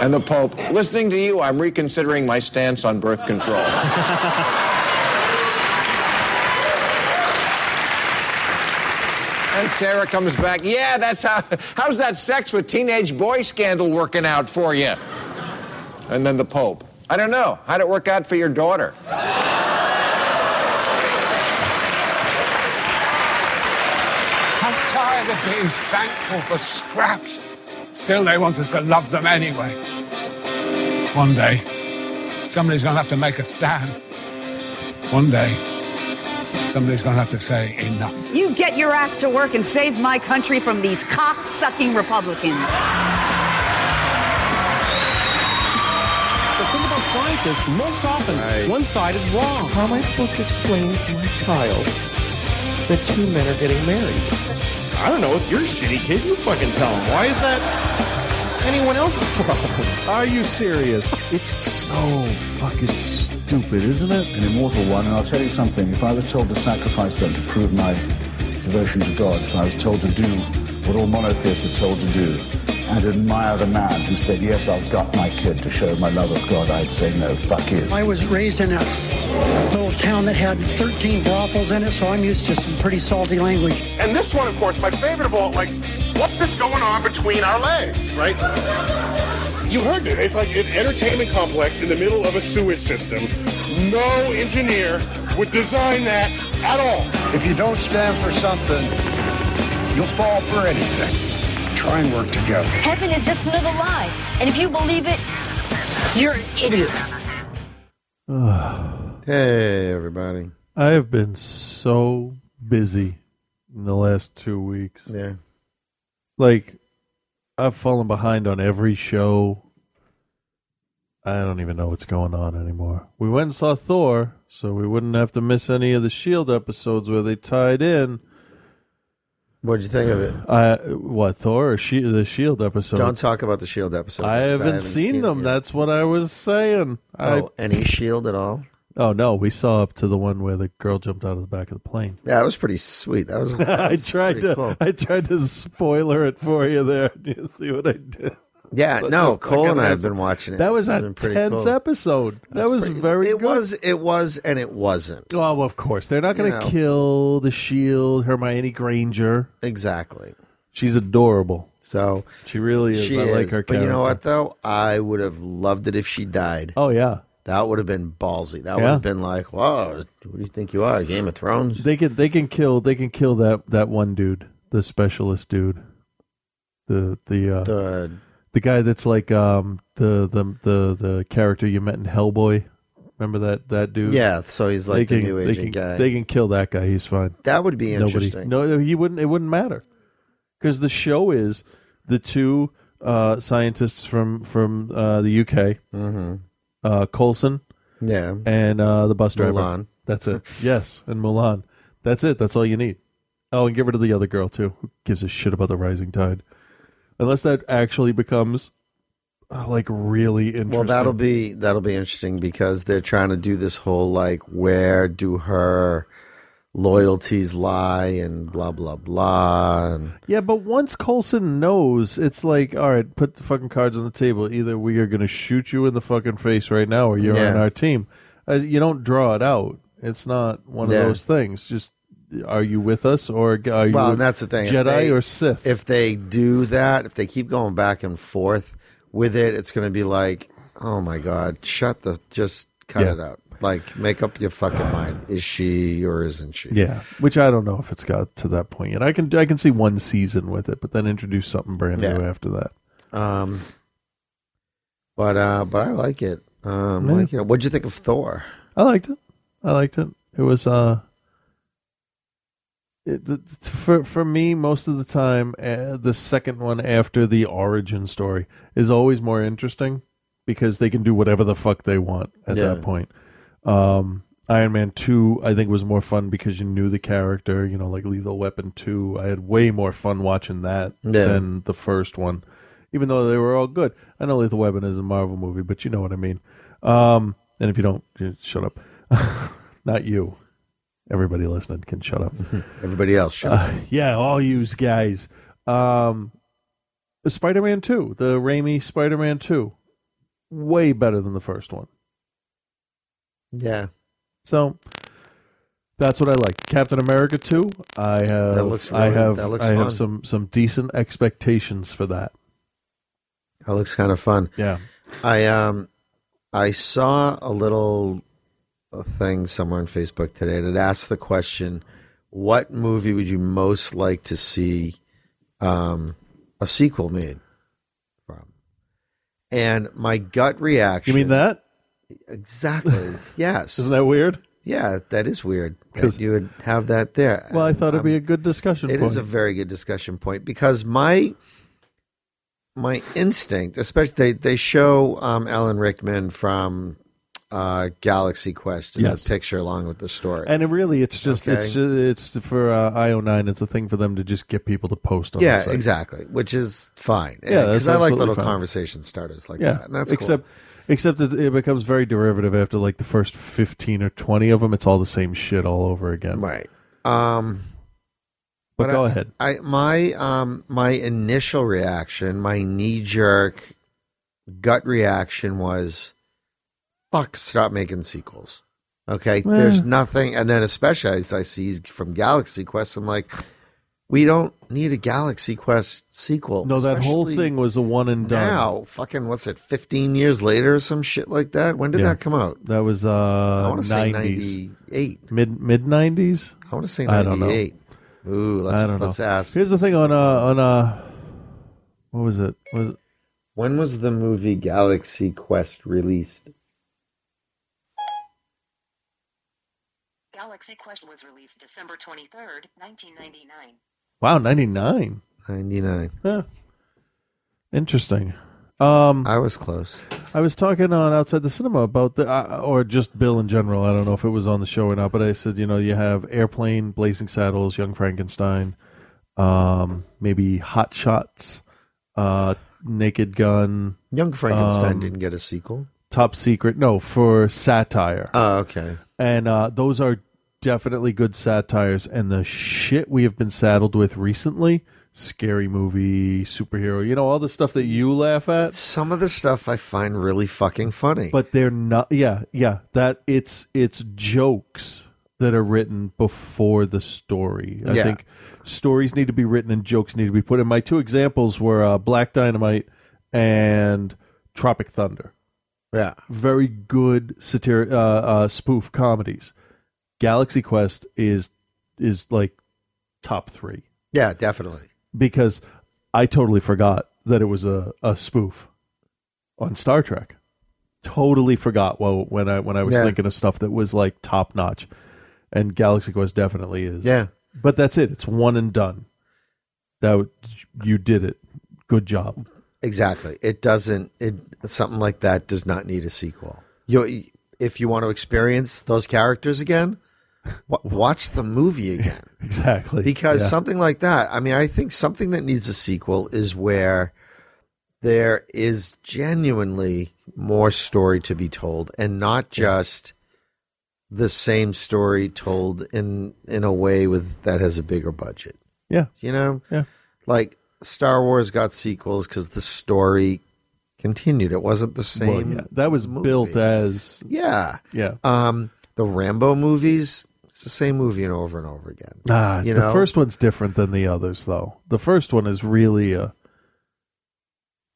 And the Pope, listening to you, I'm reconsidering my stance on birth control. And Sarah comes back, yeah, that's how, how's that sex with teenage boy scandal working out for you? And then the Pope, I don't know, how'd it work out for your daughter? I'm tired of being thankful for scraps. Still, they want us to love them anyway. One day, somebody's going to have to make a stand. One day, somebody's going to have to say enough. You get your ass to work and save my country from these cock-sucking Republicans. The thing about science is, most often, one side is wrong. How am I supposed to explain to my child that two men are getting married? I don't know. It's your shitty kid. You fucking tell him. Why is that anyone else's problem? Are you serious? It's so fucking stupid, isn't it? An immortal one, and I'll tell you something. If I was told to sacrifice them to prove my devotion to God, if I was told to do what all monotheists are told to do, and admire the man who said, Yes, I've got my kid to show my love of God, I'd say, No, fuck you. I was raised in a little town that had 13 brothels in it, so I'm used to some pretty salty language. And this one, of course, my favorite of all, like, what's this going on between our legs, right? You heard it. It's like an entertainment complex in the middle of a sewage system. No engineer would design that at all. If you don't stand for something, you'll fall for anything. Try and work together. Heaven is just another lie. And if you believe it, you're an idiot. Hey, everybody. I have been so busy in the last two weeks. Yeah. Like, I've fallen behind on every show. I don't even know what's going on anymore. We went and saw Thor, so we wouldn't have to miss any of the Shield episodes where they tied in. What'd you think of it? I what Thor or she, the Shield episode? Don't talk about the Shield episode. I haven't, seen, them. That's what I was saying. Oh, I, any Shield at all? oh no, we saw up to the one where the girl jumped out of the back of the plane. Yeah, that was pretty sweet. That was. that I was tried pretty to cool. I tried to spoiler it for you there. Do you see what I did? Yeah, no, Cole and I have been watching it. That was a tense cool. episode. That's that was pretty- very It good. was. It was, and it wasn't. Oh, of course. They're not going You to know. kill the Shield, Hermione Granger. Exactly. She's adorable. So She really is. she I like is. her But you know what though? I would have loved it if she died. Oh yeah. That would have been ballsy. That would have been like, whoa, who do you think you are? Game of Thrones? They can they can kill they can kill that that one dude, the specialist dude. The the uh The the guy that's like um the the the the character you met in Hellboy. Remember that that dude? Yeah, so he's like They the can- new they agent can- guy. They can kill that guy. He's fine. That would be Nobody- interesting. No, he wouldn't. It wouldn't matter because the show is the two uh, scientists from from uh, the UK, Mhm. uh, Coulson, Yeah. and uh, the bus driver. Mulan. That's it. yes, and Mulan. That's it. That's all you need. Oh, and give her to the other girl too. Who gives a shit about the rising tide? Unless that actually becomes uh, like really interesting. Well, that'll be that'll be interesting because they're trying to do this whole like where do her loyalties lie and blah blah blah. And Yeah, but once Coulson knows, it's like, all right, put the fucking cards on the table. Either we are going to shoot you in the fucking face right now, or you're Yeah. on our team. Uh, you don't draw it out. It's not one Yeah. of those things. Just are you with us, or are you well, and that's the thing. Jedi they- or Sith? If they do that, if they keep going back and forth with it, it's going to be like, oh my god, shut the, just cut Yeah. it out. Like, make up your fucking mind. Is she or isn't she? yeah, which I don't know if it's got to that point yet. I can I can see one season with it, but then introduce something brand new after that. Um, but uh, but I like it. Um, Yeah. like you know, what'd you think of Thor? I liked it. I liked it. It was uh it, for for me most of the time uh, the second one after the origin story is always more interesting because they can do whatever the fuck they want at Yeah. that point. Um Iron Man 2 I think was more fun because you knew the character, you know, like Lethal Weapon 2. I had way more fun watching that Yeah. than the first one. Even though they were all good. I know Lethal Weapon is a Marvel movie, but you know what I mean. Um and if you don't, you- shut up. Not you. Everybody listening can shut up. Everybody else, shut Uh, yeah, all you guys. Um, Spider Man Two, the Raimi Spider Man Two, way better than the first one. Yeah. So that's what I like. Captain America Two. I have. That looks I have. that looks I fun. have some some decent expectations for that. That looks kind of fun. Yeah. I um I saw a little thing somewhere on Facebook today that asked the question, what movie would you most like to see um a sequel made from? And my gut reaction You mean that? Exactly. yes. Isn't that weird? Yeah, that is weird. Because you would have that there. Well, I thought it'd Um, be a good discussion It point. is a very good discussion point because my my instinct, especially they they show um, Alan Rickman from uh, Galaxy Quest in Yes. the picture along with the story. and it really, it's just it's just, it's for uh, IO nine. It's a thing for them to just get people to post on. the yeah, exactly, which is fine. Yeah, because I like little fine. conversation starters like yeah, that. And that's cool. except except it, it becomes very derivative after like the first fifteen or twenty of them. It's all the same shit all over again. Right. Um, But, go I, ahead. I my um my initial reaction, my knee jerk gut reaction was, "Fuck! Stop making sequels." Okay, there's Eh. nothing, and then especially as I see from Galaxy Quest, I'm like, we don't need a Galaxy Quest sequel. No, that whole thing was a one and done. Now, fucking, what's it? 15 years later, or some shit like that. When did Yeah. that come out? That was uh I want to say 98. mid mid nineties. I want to say know. 98. Ooh, let's let's know. ask. Here's the thing on uh on uh what was it? Was it When was the movie Galaxy Quest released? Galaxy Quest was released December 23rd, 1999. wow ninety nine? 99. Yeah. Interesting. Um, I was close. I was talking on outside the cinema about the, uh, or just Bill in general. I don't know if it was on the show or not, but I said, you know, you have Airplane, Blazing Saddles, Young Frankenstein, um, maybe Hot Shots, uh, Naked Gun. Young Frankenstein um, didn't get a sequel. Top Secret. No, for satire. Oh, okay. And uh, those are definitely good satires. And the shit we have been saddled with recently scary movie, superhero, you know, all the stuff that you laugh at. Some of the stuff I find really fucking funny. But they're not, yeah, yeah, that it's, it's jokes that are written before the story. I Yeah. think stories need to be written and jokes need to be put in. My two examples were uh, Black Dynamite and Tropic Thunder yeah. very good satir- uh, uh, spoof comedies. Galaxy Quest is is like top three Yeah, definitely. because I totally forgot that it was a, a spoof on Star Trek. Totally forgot well when I when I was Yeah. thinking of stuff that was like top notch, and Galaxy Quest definitely is. Yeah. but that's it. It's one and done. That you did it. Good job. Exactly. It doesn't. It something like that does not need a sequel. You, if you want to experience those characters again, watch the movie again. Exactly. Because Yeah. something like that. I mean, I think something that needs a sequel is where there is genuinely more story to be told, and not just the same story told in in a way with that has a bigger budget. Yeah. You know. Yeah. Like Star Wars got sequels because the story continued. It wasn't the Well, same. yeah, that was built as Yeah. yeah. Um, the Rambo movies, it's the same movie and over and over again. Ah, you the know? first one's different than the others, though. The first one is really a.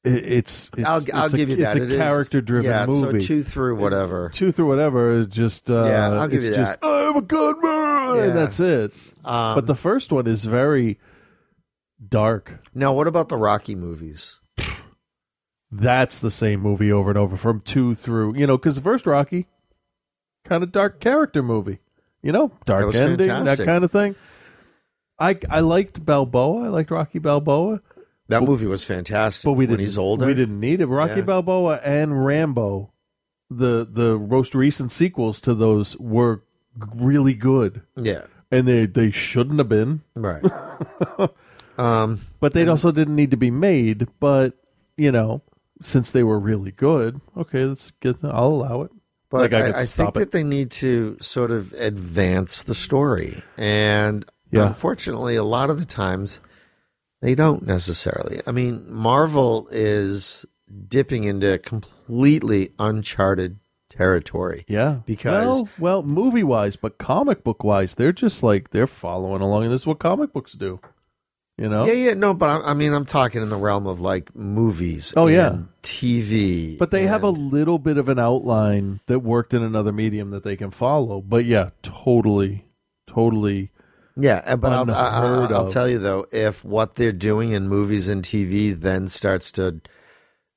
it- It's, it's I'll, I'll it's a, give you it's that. a It is- character-driven yeah, movie. So two through whatever. two through whatever is just uh, Yeah, I'll give it's you just that. I'm a good man, Yeah. that's it. Um, but the first one is very dark. Now, what about the Rocky movies? That's the same movie over and over from two through you know because the first Rocky, kind of dark character movie, you know, dark was ending, fantastic. that kind of thing. I I liked Balboa. I liked Rocky Balboa. That movie was fantastic. But we when didn't. he's older. We didn't need it. Rocky Yeah. Balboa and Rambo, the the most recent sequels to those were really good. Yeah. and they they shouldn't have been. Right. um, but they also didn't need to be made. But you know, since they were really good, okay, let's get. Them, I'll allow it. But like I, I, I think it. that they need to sort of advance the story. And Yeah. unfortunately, a lot of the times They don't necessarily. I mean, Marvel is dipping into completely uncharted territory. Yeah, Because well, well, movie wise, but comic book wise, they're just like they're following along. And this is what comic books do. You know? Yeah, yeah, no, but I, I mean, I'm talking in the realm of like movies. Oh, yeah. TV. But they have a little bit of an outline that worked in another medium that they can follow. But yeah, totally, totally. Yeah, uh, but I'll, I, unheard I, I'll tell you though, if what they're doing in movies and TV then starts to,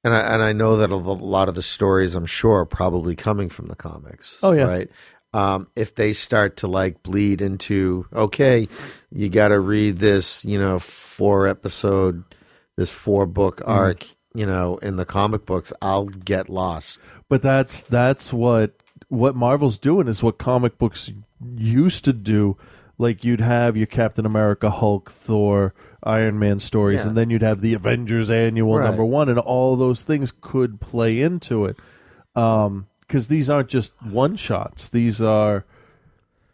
and I and I know that a lot of the stories I'm sure are probably coming from the comics. Oh, yeah. right. Um, if they start to like bleed into, okay, you got to read this, you know, four episode, this four book Mm. arc, you know, in the comic books, I'll get lost. But that's that's what what Marvel's doing is what comic books used to do. Like you'd have your Captain America, Hulk, Thor, Iron Man stories, Yeah. and then you'd have the Avengers Annual Right. number one, and all those things could play into it. Um, because these aren't just one shots; these are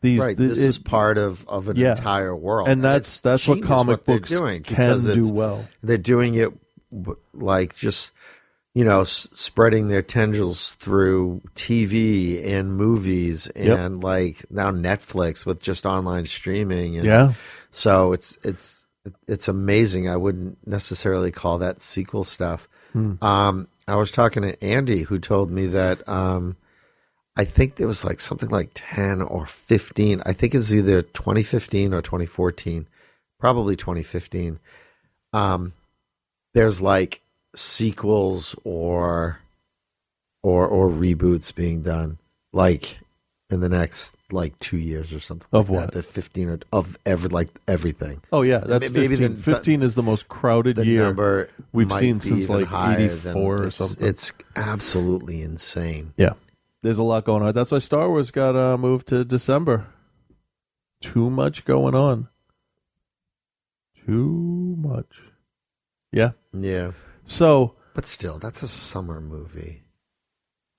these. right, th- this it- is part of of an yeah. entire world, and that's It's that's what comic they're books doing can because do well. They're doing it like just you know s- spreading their tendrils through TV and movies Yep. and like now Netflix with just online streaming. And Yeah. so it's it's it's amazing. I wouldn't necessarily call that sequel stuff. Hmm. Um, I was talking to Andy who told me that um, I think there was like something like 10 or 15. I think it's either 2015 or 2014, probably 2015. Um, there's like sequels or or or reboots being done like in the next like 2 years or something Of like what? that. The 15 or of every like everything. Oh yeah, that's Maybe 15. the- 15 is the most crowded the year number we've seen since like 84 or it's- something. It's absolutely insane. Yeah. There's a lot going on. That's why Star Wars got uh, moved to December. Too much going on. Too much. Yeah. Yeah. So, but still, that's a summer movie.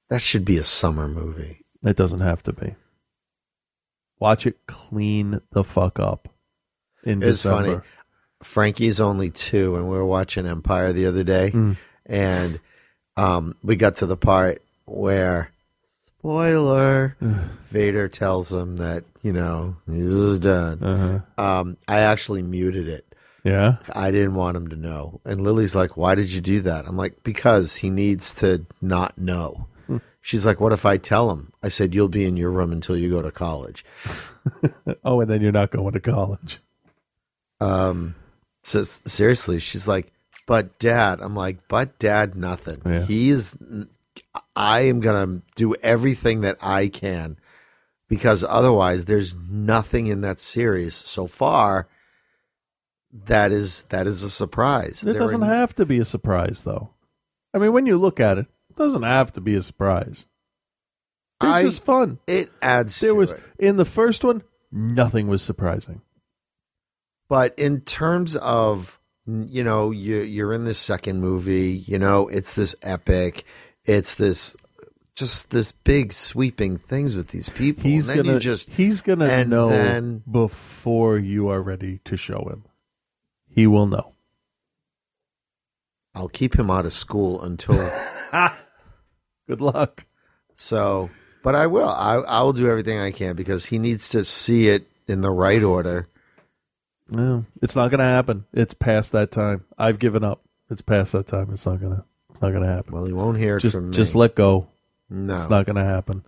That should be a summer movie. It doesn't have to be. Watch it clean the fuck up in It's December. funny. Frankie's only two, and we were watching Empire the other day, Mm. and um, we got to the part where, spoiler, Vader tells him that you know this is done. Uh-huh. Um, I actually muted it. Yeah. I didn't want him to know. And Lily's like, "Why did you do that?" I'm like, "Because he needs to not know." She's like, "What if I tell him?" I said, "You'll be in your room until you go to college." oh, and then you're not going to college. Um, so seriously, she's like, "But dad," I'm like, "But dad, nothing. Yeah. He's, I am gonna do everything that I can because otherwise, there's nothing in that series so far that is that is a surprise. It They're doesn't in- have to be a surprise, though. I mean, when you look at it doesn't have to be a surprise. It's I- just fun. It adds. There to was it. in the first one, nothing was surprising. But in terms of you know, you you're in this second movie, you know, it's this epic, it's this just this big sweeping things with these people. He's and gonna you just he's gonna and know then- before you are ready to show him. He will know. I'll keep him out of school until Good luck. So, but I will. I I will do everything I can because he needs to see it in the right order. No, it's not going to happen. It's past that time. I've given up. It's past that time. It's not gonna. It's not gonna happen. Well, he won't hear it just from me. just let go. No. it's not gonna happen.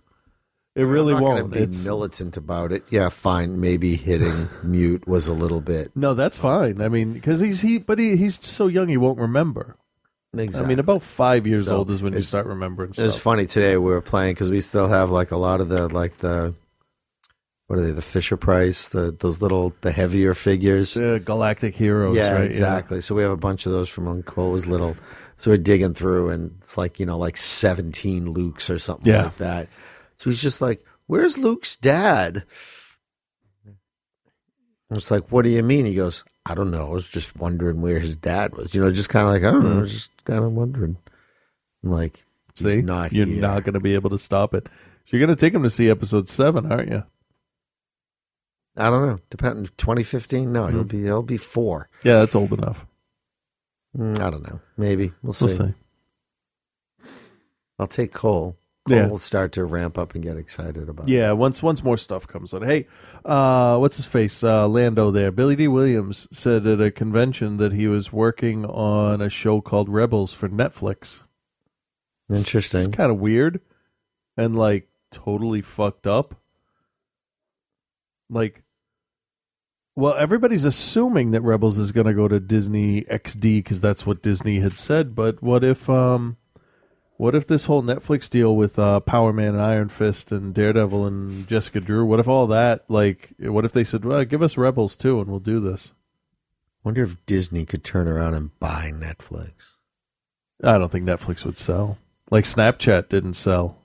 It really won't. Be It's militant about it. Yeah, fine. Maybe hitting mute was a little bit. no, that's fine. I mean, because he's he, but he he's so young he won't remember. I mean, about five years So, old is when you start remembering It's stuff. funny today. We were playing because we still have like a lot of the like the what are they? The Fisher Price, the those little the heavier figures. The Galactic Heroes. yeah, right? exactly. So we have a bunch of those from when Cole was little. So we're digging through, and it's like you know, like seventeen Lukes or something Yeah. like that. So he's just like, "Where's Luke's dad?" I was like, "What do you mean?" He goes, "I don't know. I was just wondering where his dad was. You know, just kind of like I don't know. I was just kind of wondering." I'm like, he's See, not you're here. not going to be able to stop it. You're going to take him to see episode seven, aren't you? I don't know. Depending. 2015? No, Mm-hmm. he'll be he'll be four. Yeah, that's old enough. Mm, I don't know. Maybe we'll see. We'll see. I'll take Cole. Cole we'll start to ramp up and get excited about. it. Yeah, once once more stuff comes out. Hey, uh, what's his face? Uh, Lando there. Billy Dee Williams said at a convention that he was working on a show called Rebels for Netflix. Interesting. It's kind of weird and like totally fucked up. Like, well, everybody's assuming that Rebels is going to go to Disney XD because that's what Disney had said. But what if, um, what if this whole Netflix deal with uh, Power Man and Iron Fist and Daredevil and Jessica Drew? What if all that, like, what if they said, "Well, give us Rebels too, and we'll do this"? Wonder if Disney could turn around and buy Netflix. I don't think Netflix would sell. Like Snapchat didn't sell.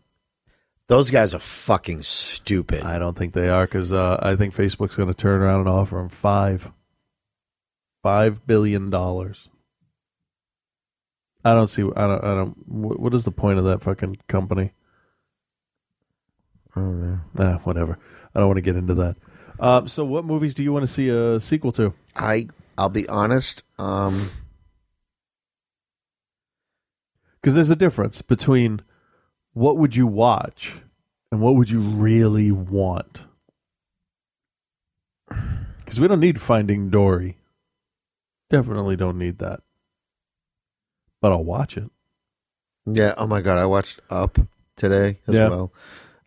Those guys are fucking stupid. I don't think they are because uh, I think Facebook's going to turn around and offer them five, five billion dollars. I don't see. I don't. I don't. What, what is the point of that fucking company? I don't know. Nah, whatever. I don't want to get into that. Um, so, what movies do you want to see a sequel to? I I'll be honest. Um, Because there's a difference between what would you watch and what would you really want. Because we don't need Finding Dory. Definitely don't need that. But I'll watch it. yeah. Oh my god, I watched Up today as Yeah. well.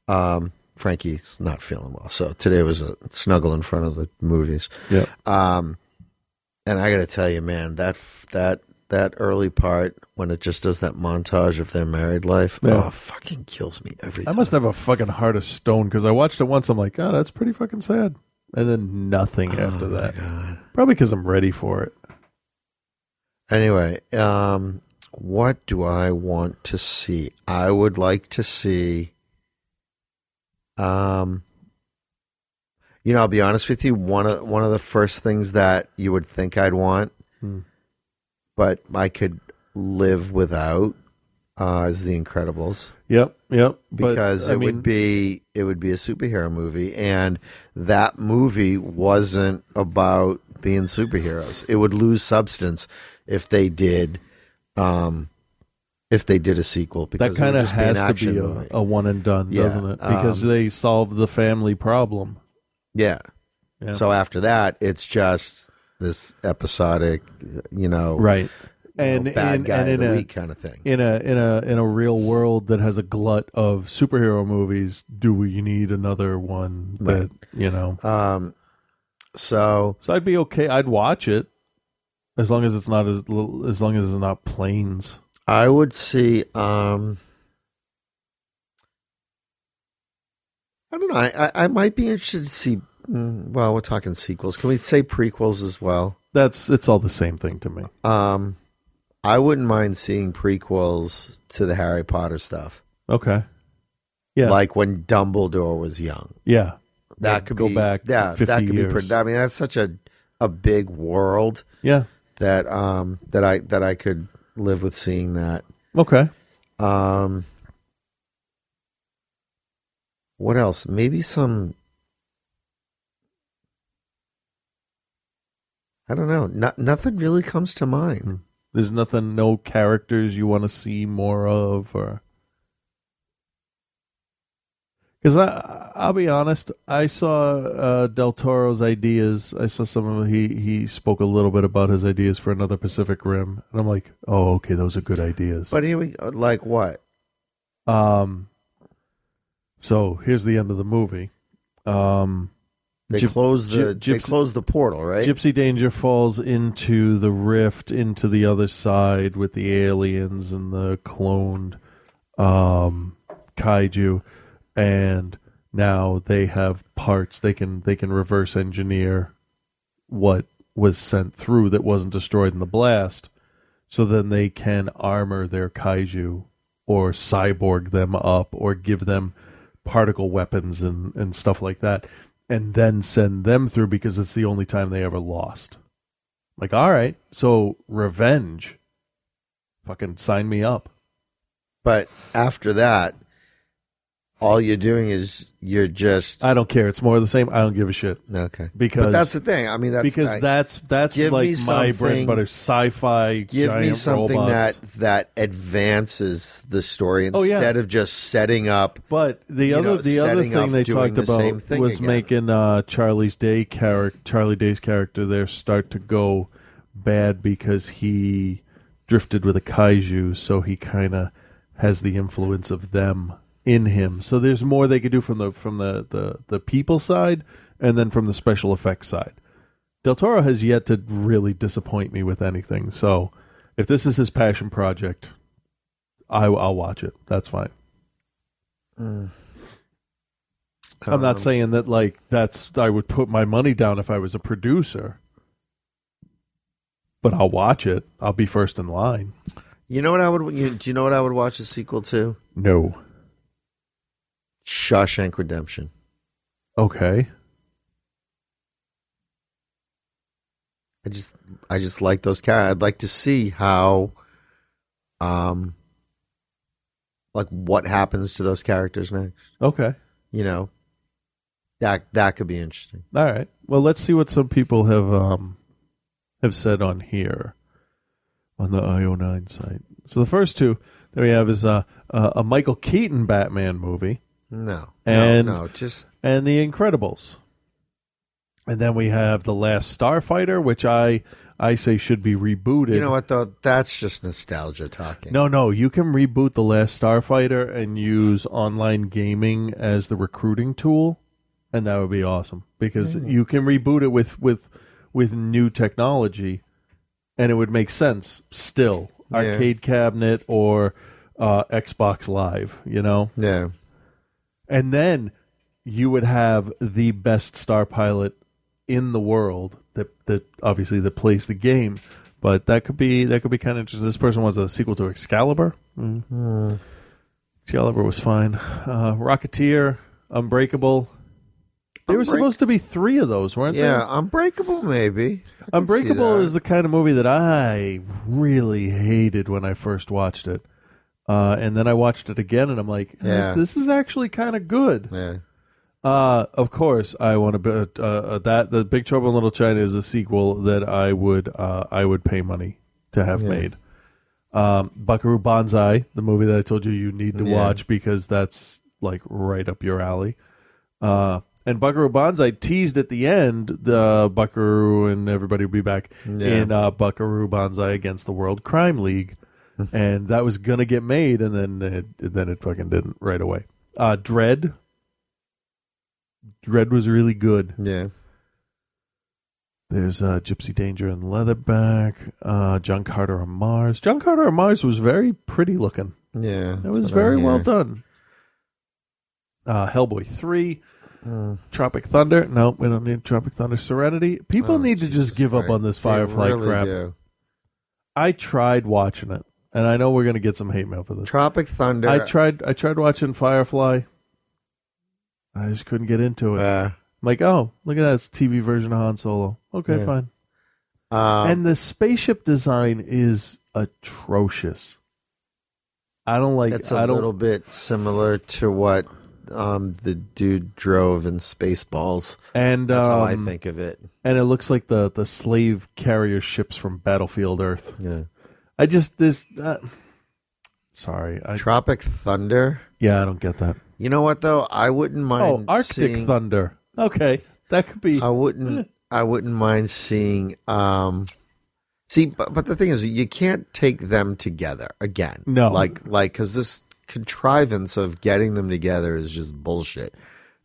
Um, Frankie's not feeling well, so today was a snuggle in front of the movies. Yeah. Um, and I got to tell you, man, that that that early part when it just does that montage of their married life, Yeah. oh, fucking kills me every time. I must have a fucking heart of stone because I watched it once. I'm like, oh, that's pretty fucking sad. And then nothing after that. Probably because I'm ready for it. Anyway, um, what do I want to see? I would like to see. Um, you know, I'll be honest with you. One of one of the first things that you would think I'd want, Hmm. but I could live without, uh, is The Incredibles. Yep, yep. Because I it mean- would be it would be a superhero movie, and that movie wasn't about being superheroes. It would lose substance if they did, um, if they did a sequel. Because That kind of has to be a, a one and done, Yeah, doesn't it? Because um, they solve the family problem. Yeah. Yeah. So after that, it's just this episodic, you know, right you know, and bad and, guy and in a, kind of thing. in a in a in a real world that has a glut of superhero movies do we need another one that Right. you know um so so i'd be okay i'd watch it as long as it's not as as long as it's not planes I would see. um I don't know. I, I, I might be interested to see. mm, Well, we're talking sequels. Can we say prequels as well? that's it's all the same thing to me Um, I wouldn't mind seeing prequels to the Harry Potter stuff. okay yeah like when Dumbledore was young. yeah That Yeah, could go be, back Yeah, 50 that could years. be. Pretty, I mean, that's such a a big world. Yeah. That um that I that I could live with seeing that. okay Um. What else? Maybe some. I don't know. No, nothing really comes to mind. there's nothing no characters you want to see more of or because I, I'll be honest, I saw uh, Del Toro's ideas. I saw some of he he spoke a little bit about his ideas for another Pacific Rim, and I'm like, oh, okay, those are good ideas. But here we like what? Um, so here's the end of the movie. Um, They Gyp- close the Gyp- they close the portal, right? Gypsy Danger falls into the rift into the other side with the aliens and the cloned um, kaiju, and now they have parts they can they can reverse engineer what was sent through that wasn't destroyed in the blast, so then they can armor their kaiju or cyborg them up or give them particle weapons and, and stuff like that and then send them through because it's the only time they ever lost. Like, all right, so revenge. Fucking sign me up. But after that, all you're doing is you're just I don't care. It's more of the same. I don't give a shit. okay. Because but that's the thing. I mean, that's because I- that's that's give like me my bread something- and butter sci-fi. Give me giant something robots. that that advances the story Oh, yeah. instead of just setting up. But the you other know, the other setting thing they doing talked the same about thing was again. making uh, Charlie's Day character Charlie Day's character there start to go bad because he drifted with a kaiju, so he kind of has the influence of them in him. So there's more they could do from the from the the the people side and then from the special effects side. Del Toro has yet to really disappoint me with anything. So if this is his passion project, I, I'll watch it. That's fine. I'm not Um, saying that like that's I would put my money down if I was a producer. But I'll watch it. I'll be first in line. You know what I would? You, do you know what I would watch a sequel to? No. Shawshank Redemption. Okay. I just I just like those characters. I'd like to see how um like what happens to those characters next. Okay. You know. That that could be interesting. All right. Well, let's see what some people have um have said on here on the IO9 site. So the first two that we have is uh, uh, a Michael Keaton Batman movie. No. And no, no, just and The Incredibles. And then we have The Last Starfighter, which I I say should be rebooted. You know what though? That's just nostalgia talking. No, no, you can reboot The Last Starfighter and use online gaming as the recruiting tool, and that would be awesome because Mm. you can reboot it with with with new technology, and it would make sense still. Yeah. Arcade cabinet or uh, Xbox Live, you know. Yeah. And then you would have the best star pilot in the world that that obviously that plays the game. But that could be that could be kind of interesting. This person wants a sequel to Excalibur. Hmm. Excalibur was fine. Uh, Rocketeer, Unbreakable. There were Unbreak- supposed to be three of those, weren't there? Yeah, there? Unbreakable maybe. I can see Unbreakable that. is the kind of movie that I really hated when I first watched it. Uh, and then I watched it again, and I'm like, Yeah. this, this is actually kind of good. Yeah. Uh, of course, I want to. bet uh, uh, that the Big Trouble in Little China is a sequel that I would uh, I would pay money to have Yeah. made. Um, Buckaroo Banzai, the movie that I told you you need to Yeah. watch because that's like right up your alley. Uh, and Buckaroo Banzai teased at the end the Buckaroo and everybody will be back Yeah. in uh, Buckaroo Banzai against the World Crime League, and that was gonna get made, and then it, then it fucking didn't right away. Uh, Dredd. Dredd was really good. Yeah. There's uh, Gypsy Danger and Leatherback. Uh, John Carter on Mars. John Carter on Mars was very pretty looking. Yeah. It was very well done. Uh, Hellboy 3. Mm. Tropic Thunder. No, we don't need Tropic Thunder. Serenity. People Oh, need to just give up Christ. on this They Firefly really crap. do. I tried watching it, and I know we're going to get some hate mail for this. Tropic Thunder. I tried. I tried watching Firefly. I just couldn't get into it. Uh, I'm like, oh, look at that it's a TV version of Han Solo. Okay, Yeah. fine. um, and the spaceship design is atrocious. I don't like. it's a I don't. little bit similar to what um, the dude drove in Spaceballs. and That's how I um, think of it. And it looks like the the slave carrier ships from Battlefield Earth. Yeah. I just this. Uh, sorry. I, Tropic Thunder. yeah, I don't get that. You know what though? I wouldn't mind. Oh, Arctic seeing- Thunder. Okay, that could be. I wouldn't. I wouldn't mind seeing. Um, see, but but the thing is, you can't take them together again. No. like like because this contrivance of getting them together is just bullshit.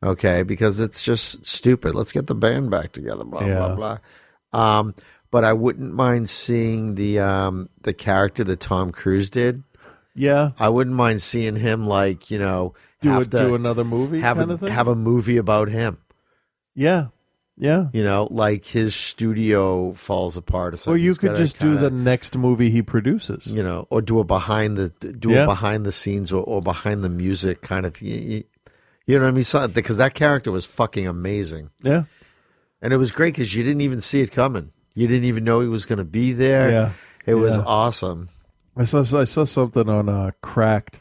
Okay, because it's just stupid. Let's get the band back together. Blah Yeah. blah blah. Um, but I wouldn't mind seeing the um the character that Tom Cruise did. Yeah, I wouldn't mind seeing him like you know do have a, to do another movie have a, thing. have a movie about him. yeah, yeah. You know, like his studio falls apart or something. Or you He's could just do kinda, the next movie he produces. you know, or do a behind the do Yeah. a behind the scenes or, or behind the music kind of. You, you know what I mean? So, because that character was fucking amazing, Yeah, and it was great because you didn't even see it coming. You didn't even know he was going to be there. Yeah. it was Yeah. awesome. I saw I saw something on uh, Cracked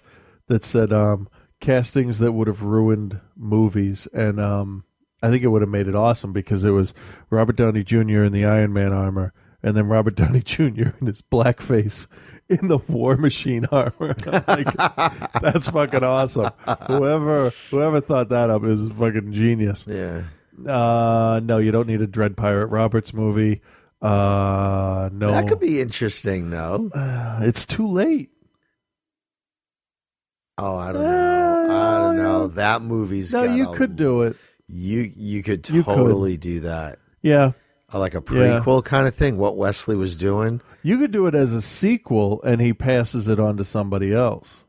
that said um, castings that would have ruined movies, and um, I think it would have made it awesome because it was Robert Downey Jr. in the Iron Man armor, and then Robert Downey Jr. in his blackface in the War Machine armor. like, that's fucking awesome. Whoever whoever thought that up is fucking genius. Yeah. Uh, no, you don't need a Dread Pirate Roberts movie. Uh, no, That could be interesting, though. it's too late. Oh, I don't know. I don't know. That movie's No, got you a- could do it. You you could You could. totally do that. Yeah. Uh, Like a Yeah. prequel kind of thing. What Wesley was doing. You could do it as a sequel, and he passes it on to somebody else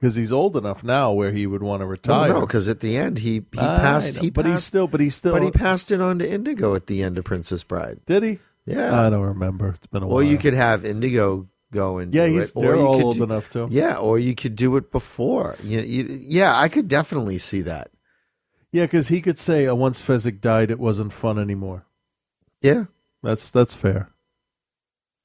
because he's old enough now where he would want to retire. No, because at the end he he I passed. know, He but he's passed- still, but he's still, But he passed it on to Inigo at the end of Princess Bride. did he? Yeah. I don't remember. It's been a while. Or while. you could have Inigo go and Yeah, do he's- it, or they're you all could old do- enough to. Yeah, or you could do it before. You, you, yeah, I could definitely see that. Yeah, because he could say, uh, "Once Fezzik died, it wasn't fun anymore." Yeah, that's that's fair.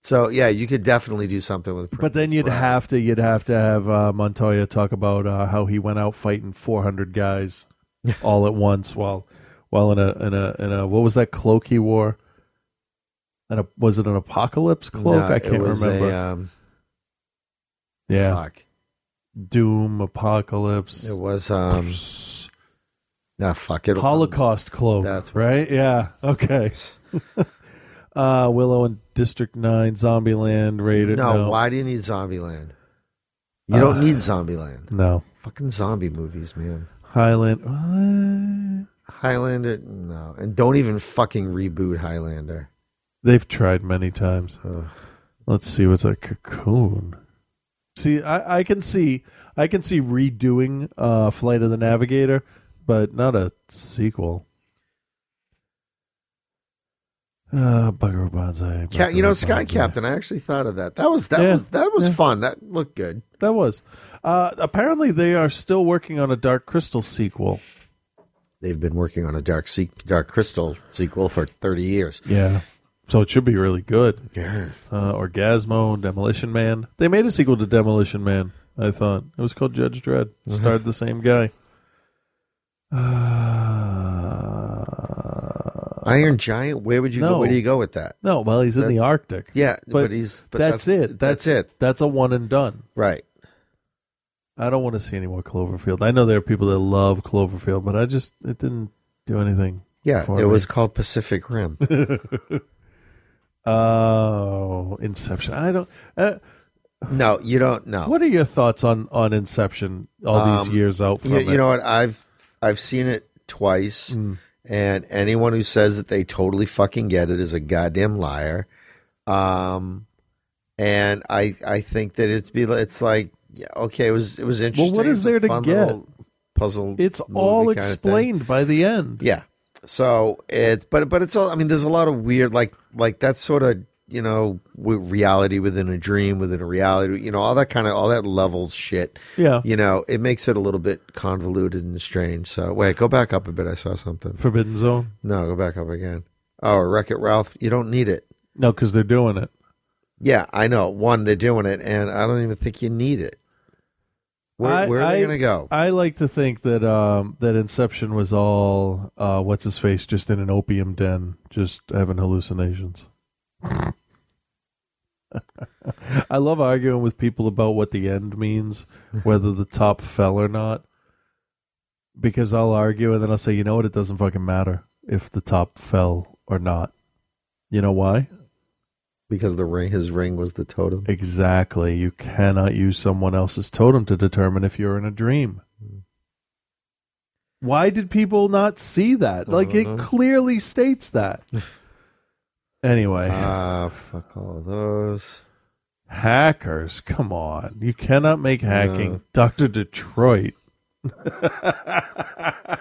So yeah, you could definitely do something with. but then you'd have to you'd have to have uh, Montoya talk about uh, how he went out fighting 400 guys all at once while while in a in a in a what was that cloak he wore? And a, was it an apocalypse cloak? No, I can't remember. A, um, yeah, fuck. Doom apocalypse. It was um. Nah, fuck it. Holocaust cloak. That's right. Yeah. Okay. uh, Willow and District Nine, Zombieland, Rated. No, No, why do you need Zombieland? You don't Uh, need Zombieland. No. Fucking zombie movies, man. Highland. Highlander, no, and don't even fucking reboot Highlander. They've tried many times. Let's see what's a cocoon. See, I, I can see I can see redoing uh, Flight of the Navigator, but not a sequel. Uh, Buckaroo Banzai. Ca- you know, Sky Captain. I actually thought of that. That was that Yeah, was that was yeah. fun. That looked good. That was. Uh, apparently, they are still working on a Dark Crystal sequel. They've been working on a Dark Se- Dark Crystal sequel for thirty years. Yeah. So it should be really good. Yeah. Uh, Orgazmo, Demolition Man. They made a sequel to Demolition Man, I thought. It was called Judge Dredd. It Mhm. Starred the same guy. Iron Giant. Where would you No. go? Where do you go with that? No, well, he's in That- the Arctic. Yeah, but, he's. But that's, it. That's, it. That's a one and done. Right. I don't want to see any more Cloverfield. I know there are people that love Cloverfield, but I just it didn't do anything. Yeah, for it me. was called Pacific Rim. Oh, Inception. I don't. Uh, no, you don't know. What are your thoughts on on Inception? All these Um, years out from you, it. you know what? I've I've seen it twice, Mm. And anyone who says that they totally fucking get it is a goddamn liar. Um, and I I think that it's be it's like yeah, okay, it was it was interesting. Well, what is there to get? Puzzle. It's all explained by the end. Yeah. So it's but but it's all. I mean, there's a lot of weird like like that sort of you know reality within a dream within a reality. You know all that kind of all that levels shit. Yeah. You know it makes it a little bit convoluted and strange. So wait, go back up a bit. I saw something. Forbidden Zone. No, go back up again. Oh, Wreck It Ralph. You don't need it. No, because they're doing it. Yeah, I know. One, they're doing it, and I don't even think you need it. Where, I- where are I- they going to go? I like to think that um, that Inception was all uh, what's his face just in an opium den, just having hallucinations. I love arguing with people about what the end means, whether the top fell or not. Because I'll argue and then I'll say, you know what, it doesn't fucking matter if the top fell or not. You know why? Because the ring, his ring was the totem. Exactly. You cannot use someone else's totem to determine if you're in a dream. Hmm. Why did people not see that? Like it know. clearly states that. anyway, Ah, fuck all of those. hackers, come on. You cannot make hacking Dr. Detroit.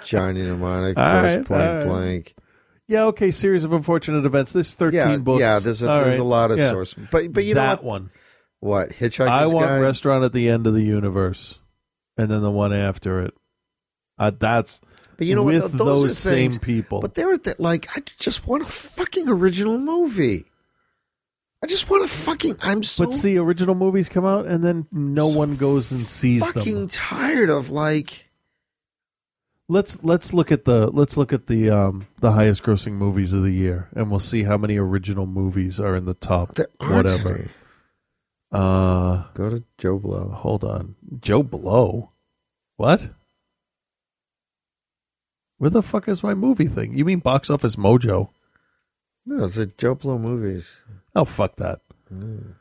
Johnny Mnemonic, right, Point right. Blank. Yeah, okay, series of unfortunate events. There's 13 yeah, books. Yeah, there's a, All there's right, a lot of yeah. source, but but you know what? one. What Hitchhiker's I want Guide? restaurant at the end of the universe, and then the one after it. Uh, that's But you know with what? Those, those are same things, people. But they're th- like, I just want a fucking original movie. I just want to fucking. I'm so But see, original movies come out and then no one goes and sees fucking them. tired of like. Let's let's look at the let's look at the um the highest grossing movies of the year and we'll see how many original movies are in the top whatever. any. Uh Go to Joe Blow. hold on. Joe Blow. What? Where the fuck is my movie thing? You mean Box Office Mojo? No, it's a Joe Blow movies. Oh fuck that. Mm.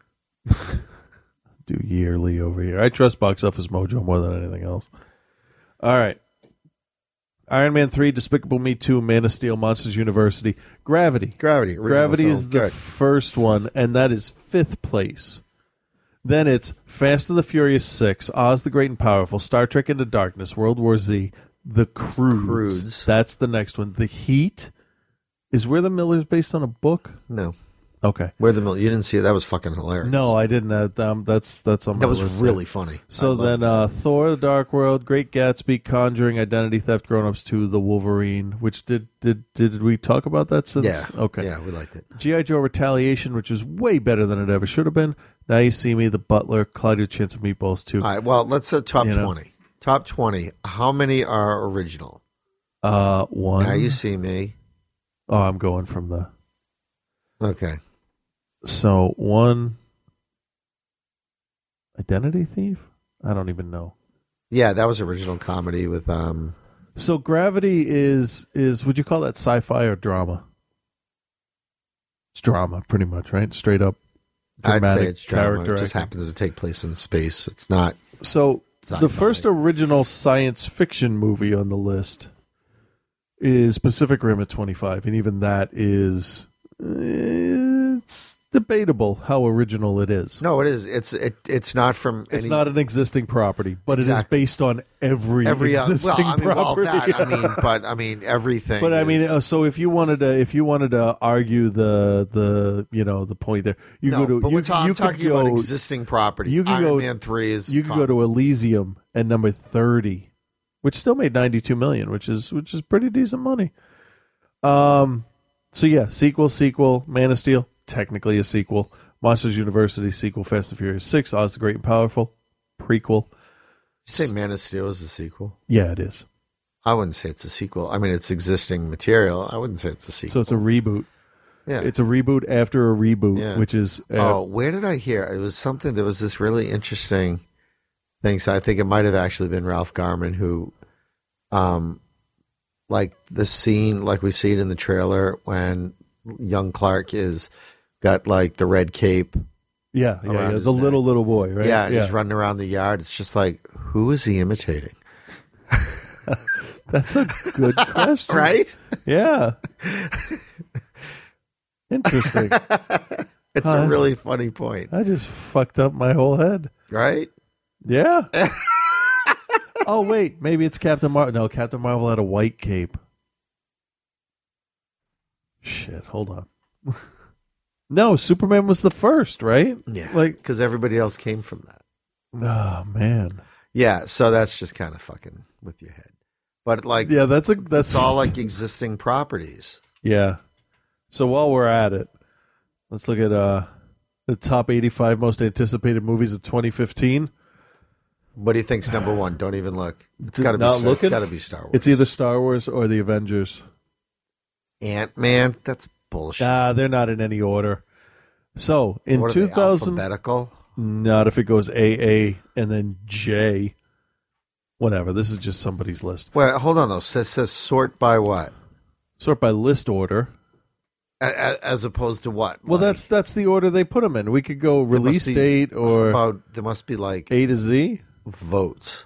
Do yearly over here. I trust Box Office Mojo more than anything else. All right. Iron Man 3, Despicable Me 2, Man of Steel, Monsters University, Gravity. Gravity. Gravity film. is the Good. first one, and that is fifth place. Then it's Fast and the Furious 6, Oz the Great and Powerful, Star Trek Into Darkness, World War Z, The Croods. Croods. That's the next one. The Heat is Where the Miller's based on a book? No. Okay. Where the mill? You didn't see it. That was fucking hilarious. No, I didn't. Uh, um, that's that's on my That was really there. funny. So then, uh, Thor: The Dark World, Great Gatsby, Conjuring, Identity Theft, Grown Ups Two, The Wolverine. Which did did did we talk about that since? Yeah. Okay. Yeah, we liked it. GI Joe Retaliation, which was way better than it ever should have been. Now you see me, The Butler, Cloudy with a Chance of Meatballs Two. All right. Well, let's uh, top You know. twenty. Top twenty. How many are original? Uh, one. Now you see me. Oh, I'm going from the. Okay. So one. Identity Thief. I don't even know. Yeah, that was original comedy with um. So Gravity is is would you call that sci-fi or drama? It's drama, pretty much, right? Straight up. I'd say it's drama. It just happens to take place in space. It's not. So Sci-fi. the first original science fiction movie on the list is Pacific Rim at 25, and even that is it's debatable how original it is. No, it is. It's it. It's not from. It's any- not an existing property, but it is based on every, every. Uh, well, existing I mean, well, property. that. I mean, but I mean everything. But I mean, is- uh, so if you wanted to, if you wanted to argue the the you know the point there, you no, go to but you, we're ta- you talking go, about existing property. You could Iron go Man three is. you could go to Elysium and number thirty, which still made ninety two million, which is which is pretty decent money. Um, so yeah, sequel, sequel, Man of Steel, technically a sequel. Monsters University sequel, Fast and Furious Six, Oz the Great and Powerful, prequel. You say Man of Steel is a sequel. Yeah, it is. I wouldn't say it's a sequel. I mean, it's existing material. I wouldn't say it's a sequel. So it's a reboot. Yeah. it's a reboot after a reboot, Yeah. which is uh, oh, where did I hear? It was something. There was this really interesting thing. So I think it might have actually been Ralph Garman who, um, like the scene, like we see it in the trailer when young Clark is got like the red cape. Yeah, yeah, yeah. The neck. little little boy, right? Yeah, and he's running around the yard. It's just like, who is he imitating? That's a good question, Right? Yeah. Interesting. It's Huh. a really funny point, I just fucked up my whole head. right? Yeah. oh wait, maybe it's Captain Marvel. No, Captain Marvel had a white cape. Shit, hold on. no, Superman was the first, right? Yeah, Like, because everybody else came from that. oh man. Yeah, so that's just kind of fucking with your head. But like, Yeah, that's a that's it's all like existing properties. Yeah. So while we're at it, let's look at uh the top 85 most anticipated movies of 2015. What do you think's number one? Don't even look. It's got to be. Star, look it's got to be Star Wars. It's either Star Wars or the Avengers. Ant Man. That's bullshit. Ah, they're not in any order. So in are 2000, alphabetical. not if it goes AA and then J, whatever. This is just somebody's list. Wait, hold on though. Says, says sort by what? Sort by list order. A- a- As opposed to what? Well, Like, that's that's the order they put them in. We could go there must release be- date or about there must be like A to Z. votes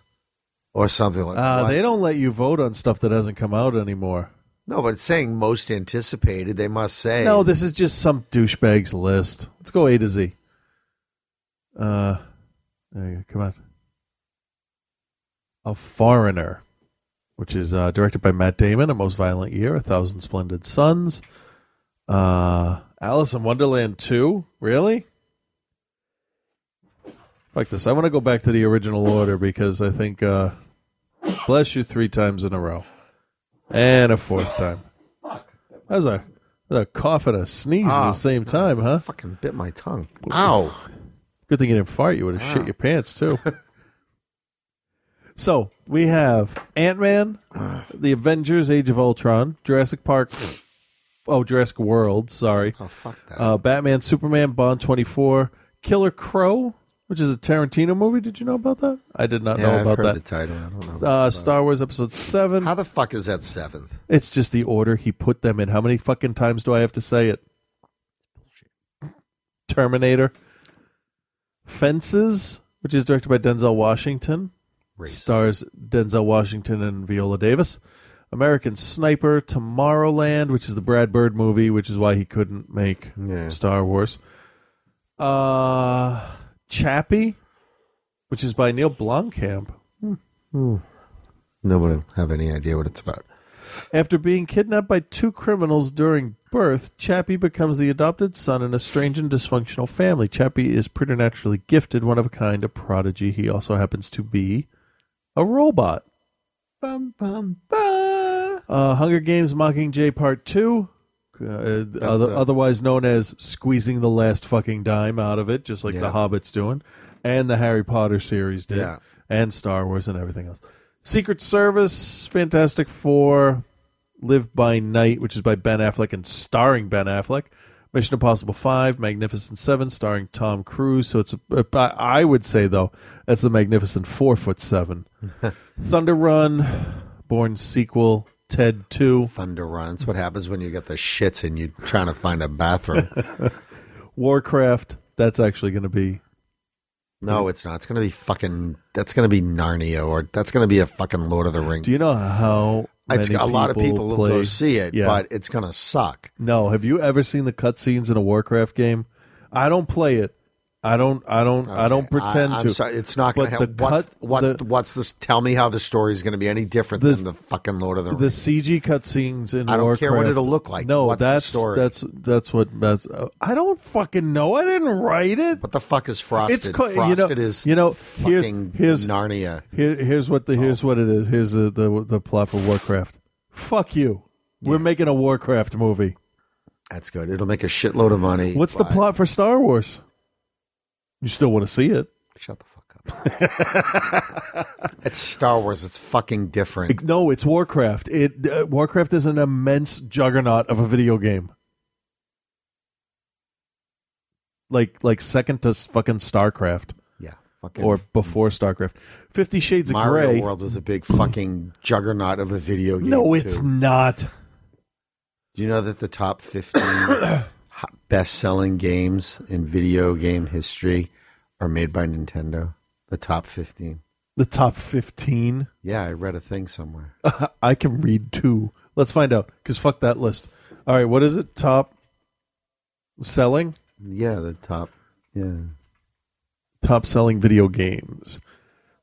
or something like. Uh, what? they don't let you vote on stuff that hasn't come out anymore. No, but it's saying most anticipated. They must say No, this is just some douchebag's list. Let's go A to Z. Uh, there you go. Come on. A Foreigner, which is uh, directed by Matt Damon, A Most Violent Year, A Thousand Splendid Suns. Uh, Alice in Wonderland 2. Really? Like this. I want to go back to the original order because I think uh, Bless You three times in a row. And a fourth time. That's a A cough and a sneeze at Ah, the same time, huh? Fucking bit my tongue. Ow. Good thing you didn't fart. You would have shit your pants too. so we have Ant Man, The Avengers: Age of Ultron, Jurassic Park. Oh, Jurassic World. Sorry. Oh fuck that. Uh, Batman, Superman, Bond twenty four, Killer Crow, which is a Tarantino movie. Did you know about that? I did not Yeah, know I've about heard that. the title. I don't know what Uh, about. Star Wars Episode seven. How the fuck is that seventh? It's just the order he put them in. How many fucking times do I have to say it? Terminator. Fences, which is directed by Denzel Washington. Stars Denzel Washington and Viola Davis. American Sniper, Tomorrowland, which is the Brad Bird movie, which is why he couldn't make Star Wars. Uh, Chappie, which is by Neil Blomkamp. Ooh. Nobody will have any idea what it's about. After being kidnapped by two criminals during birth, Chappie becomes the adopted son in a strange and dysfunctional family. Chappie is preternaturally gifted, one of a kind, a prodigy. He also happens to be a robot. Bum, bum, Uh, Hunger Games Mockingjay Part 2, uh, other, the- otherwise known as squeezing the last fucking dime out of it, just like the Hobbit's doing, and the Harry Potter series did, Yeah. and Star Wars and everything else. Secret Service, Fantastic Four, Live by Night, which is by Ben Affleck and starring Ben Affleck. Mission Impossible Five, Magnificent Seven, starring Tom Cruise. So it's, a, I would say though, that's the Magnificent Four Foot Seven. Thunder Run, Bourne sequel, Ted Two, Thunder Run. It's what happens when you get the shits and you're trying to find a bathroom. Warcraft. That's actually going to be no, it's not. It's going to be fucking. That's going to be Narnia, or that's going to be a fucking Lord of the Rings. Do you know how It's, a lot of people will play- go see it, Yeah. but it's going to suck. No, have you ever seen the cutscenes in a Warcraft game? I don't play it. I don't. I don't. I don't pretend I, to. Sorry, it's not going to the have. What's, cut- what? the- what's this? Tell me how the story is going to be any different This- than the fucking Lord of the the CG cutscenes in I don't Warcraft. care what it'll look like. No, What's the that's story? that's that's what that's. uh, I don't fucking know. I didn't write it. What the fuck is Frosted? It's co- Frosted you know, is you know here's fucking here's Narnia. Here, here's what the here's what it is. Here's the the, the plot for Warcraft. Fuck you. We're making a Warcraft movie. That's good. It'll make a shitload of money. What's the plot for Star Wars? You still want to see it? Shut the fuck up. it's Star Wars. It's fucking different. Ex- No, it's Warcraft. It uh, Warcraft is an immense juggernaut of a video game. Like like second to fucking StarCraft. Yeah, fucking or before StarCraft. Fifty Shades of Mario Grey. World was a big fucking juggernaut of a video game. No, it's too. not. Do you know that the top 15 best-selling games in video game history are made by Nintendo? The top 15. The top fifteen. Yeah, I read a thing somewhere. I can read two. Let's find out. Because fuck that list. All right, what is it? Top selling? Yeah, the top. Yeah. Top selling video games.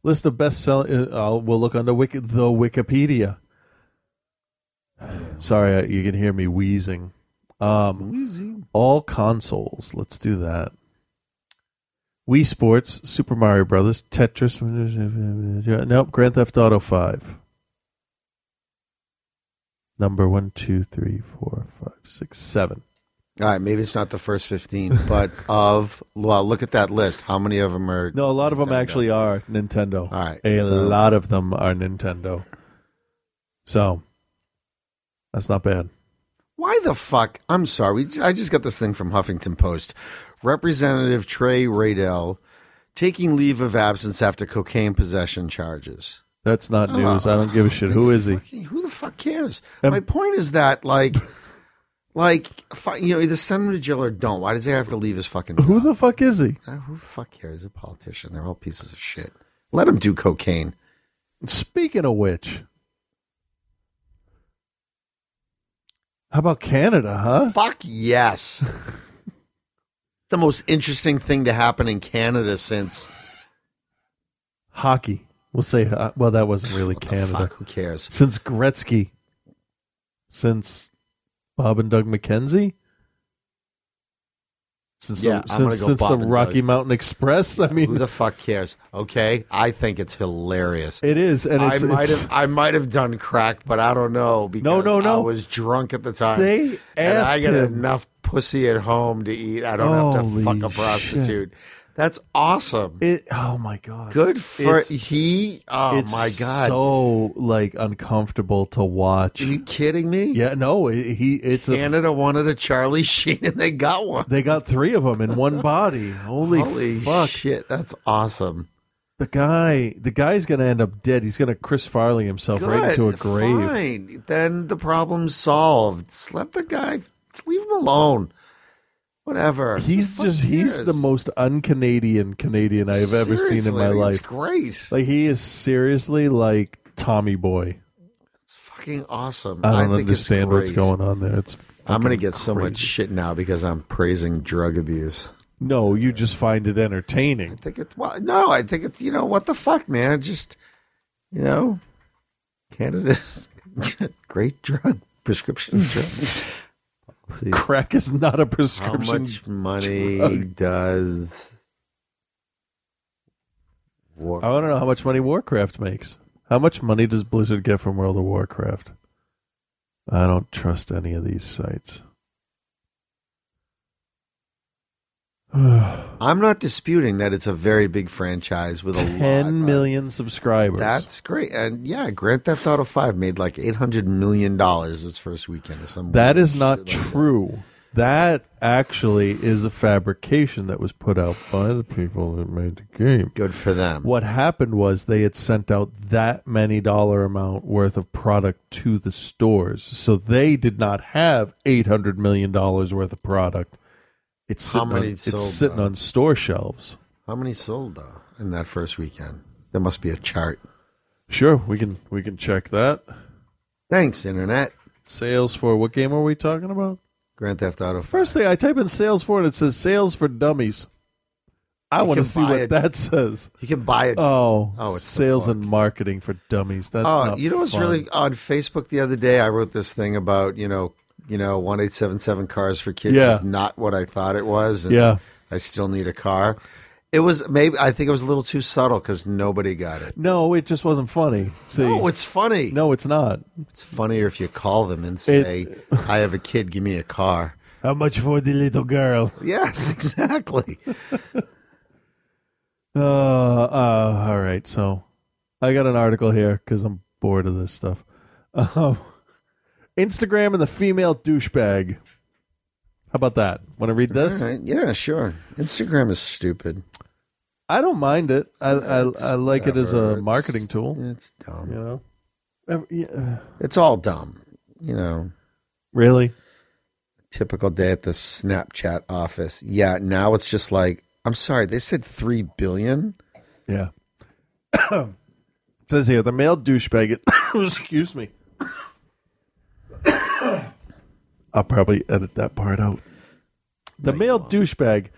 List of best selling. Uh, we'll look under Wiki, the Wikipedia. Sorry, you can hear me wheezing. Um, Wheezing. All consoles. Let's do that. Wii Sports, Super Mario Brothers, Tetris. Nope, Grand Theft Auto 5. Number one, two, three, four, five, six, seven. All right, maybe it's not the first 15, but of, well, look at that list. How many of them are. No, a lot of them actually are Nintendo. All right. A so- lot of them are Nintendo. So, that's not bad. Why the fuck? I'm sorry. I just got this thing from Huffington Post. Representative Trey Radel taking leave of absence after cocaine possession charges. That's not news. I don't give a shit. Who is he? Fucking- Who the fuck cares? Um, My point is that, like, like, you know, either send him to jail or don't. Why does he have to leave his fucking job? Who the fuck is he? Uh, who the fuck cares? He's a politician. They're all pieces of shit. Let him do cocaine. Speaking of which, how about Canada, huh? Fuck yes. the most interesting thing to happen in Canada since Hockey. We'll say, uh, well, that wasn't really Canada. fuck, who cares? Since Gretzky. Since Bob and Doug McKenzie. Since Yeah, the, I'm since, go since the Rocky Doug. Mountain Express. I mean, Who the fuck cares? Okay, I think it's hilarious. It is, and it's- I might have I might have done crack, but I don't know because No, no, no. I was drunk at the time. They and I him- enough pussy at home to eat. I don't have to fuck a prostitute. That's awesome. It. Oh my god. Good for It's- he. Oh it's my god. So like uncomfortable to watch. Are you kidding me? Yeah, no, he. It's a. Canada wanted a Charlie Sheen and they got one. They got three of them in one body. Holy, Holy fuck! shit, that's awesome. The guy, the guy's gonna end up dead. He's gonna Chris Farley himself right into a Good, grave. Fine. Then the problem's solved. Just let the guy just leave him alone. Whatever. He's just he's cares? the most un-Canadian Canadian I've ever seen in my I life. It's great. Like he is seriously like Tommy Boy. It's fucking awesome. I don't it's understand what's going on there. It's I'm going to fucking get so much shit now because I'm praising drug abuse. No, you just find it entertaining. I think it's well, no, I think it's you know what the fuck, man. Just you know, Canada's great drug prescription drug. See, Crack is not a prescription. how much money drug. does? War- I want to know how much money Warcraft makes. How much money does Blizzard get from World of Warcraft? I don't trust any of these sites. I'm not disputing that it's a very big franchise with a lot. Ten million subscribers. That's great, and yeah, Grand Theft Auto Five made like eight hundred million dollars its first weekend. Or something. That is not true. That actually is a fabrication that was put out by the people that made the game. Good for them. What happened was they had sent out that many dollar amount worth of product to the stores. So they did not have $800 million worth of product. It's How sitting, many on, sold, it's sitting though? on store shelves. How many sold though in that first weekend? There must be a chart. Sure, we can we can check that. Thanks, internet. Sales for what game are we talking about? Grand Theft Auto. 5. First thing I type in sales for and it says sales for dummies. I You want to can see buy what it. that says. You can buy it. Oh, Oh, it's the sales and marketing for dummies. That's oh, not you know what's fun. really on Facebook the other day? I wrote this thing about you know you know one eight seven seven cars for kids Yeah. is not what I thought it was. and Yeah. I still need a car. It was maybe I think it was a little too subtle because nobody got it. No, it just wasn't funny. See, No, it's funny. no, it's not. It's funnier if you call them and say, "I have a kid, give me a car." How much for the little girl? Yes, exactly. Uh, uh, all right. So I got an article here because I'm bored of this stuff. Um, Instagram and the female douchebag. How about that? Want to read this? All right, Yeah, sure. Instagram is stupid. I don't mind it. I I, I like it as whatever. a It's- marketing tool. It's dumb. You know. It's all dumb. You know, Really? typical day at the Snapchat office. Yeah, now it's just like, I'm sorry, they said 3 billion? Yeah. it says here the male douchebag. excuse me. I'll probably edit that part out. The male douchebag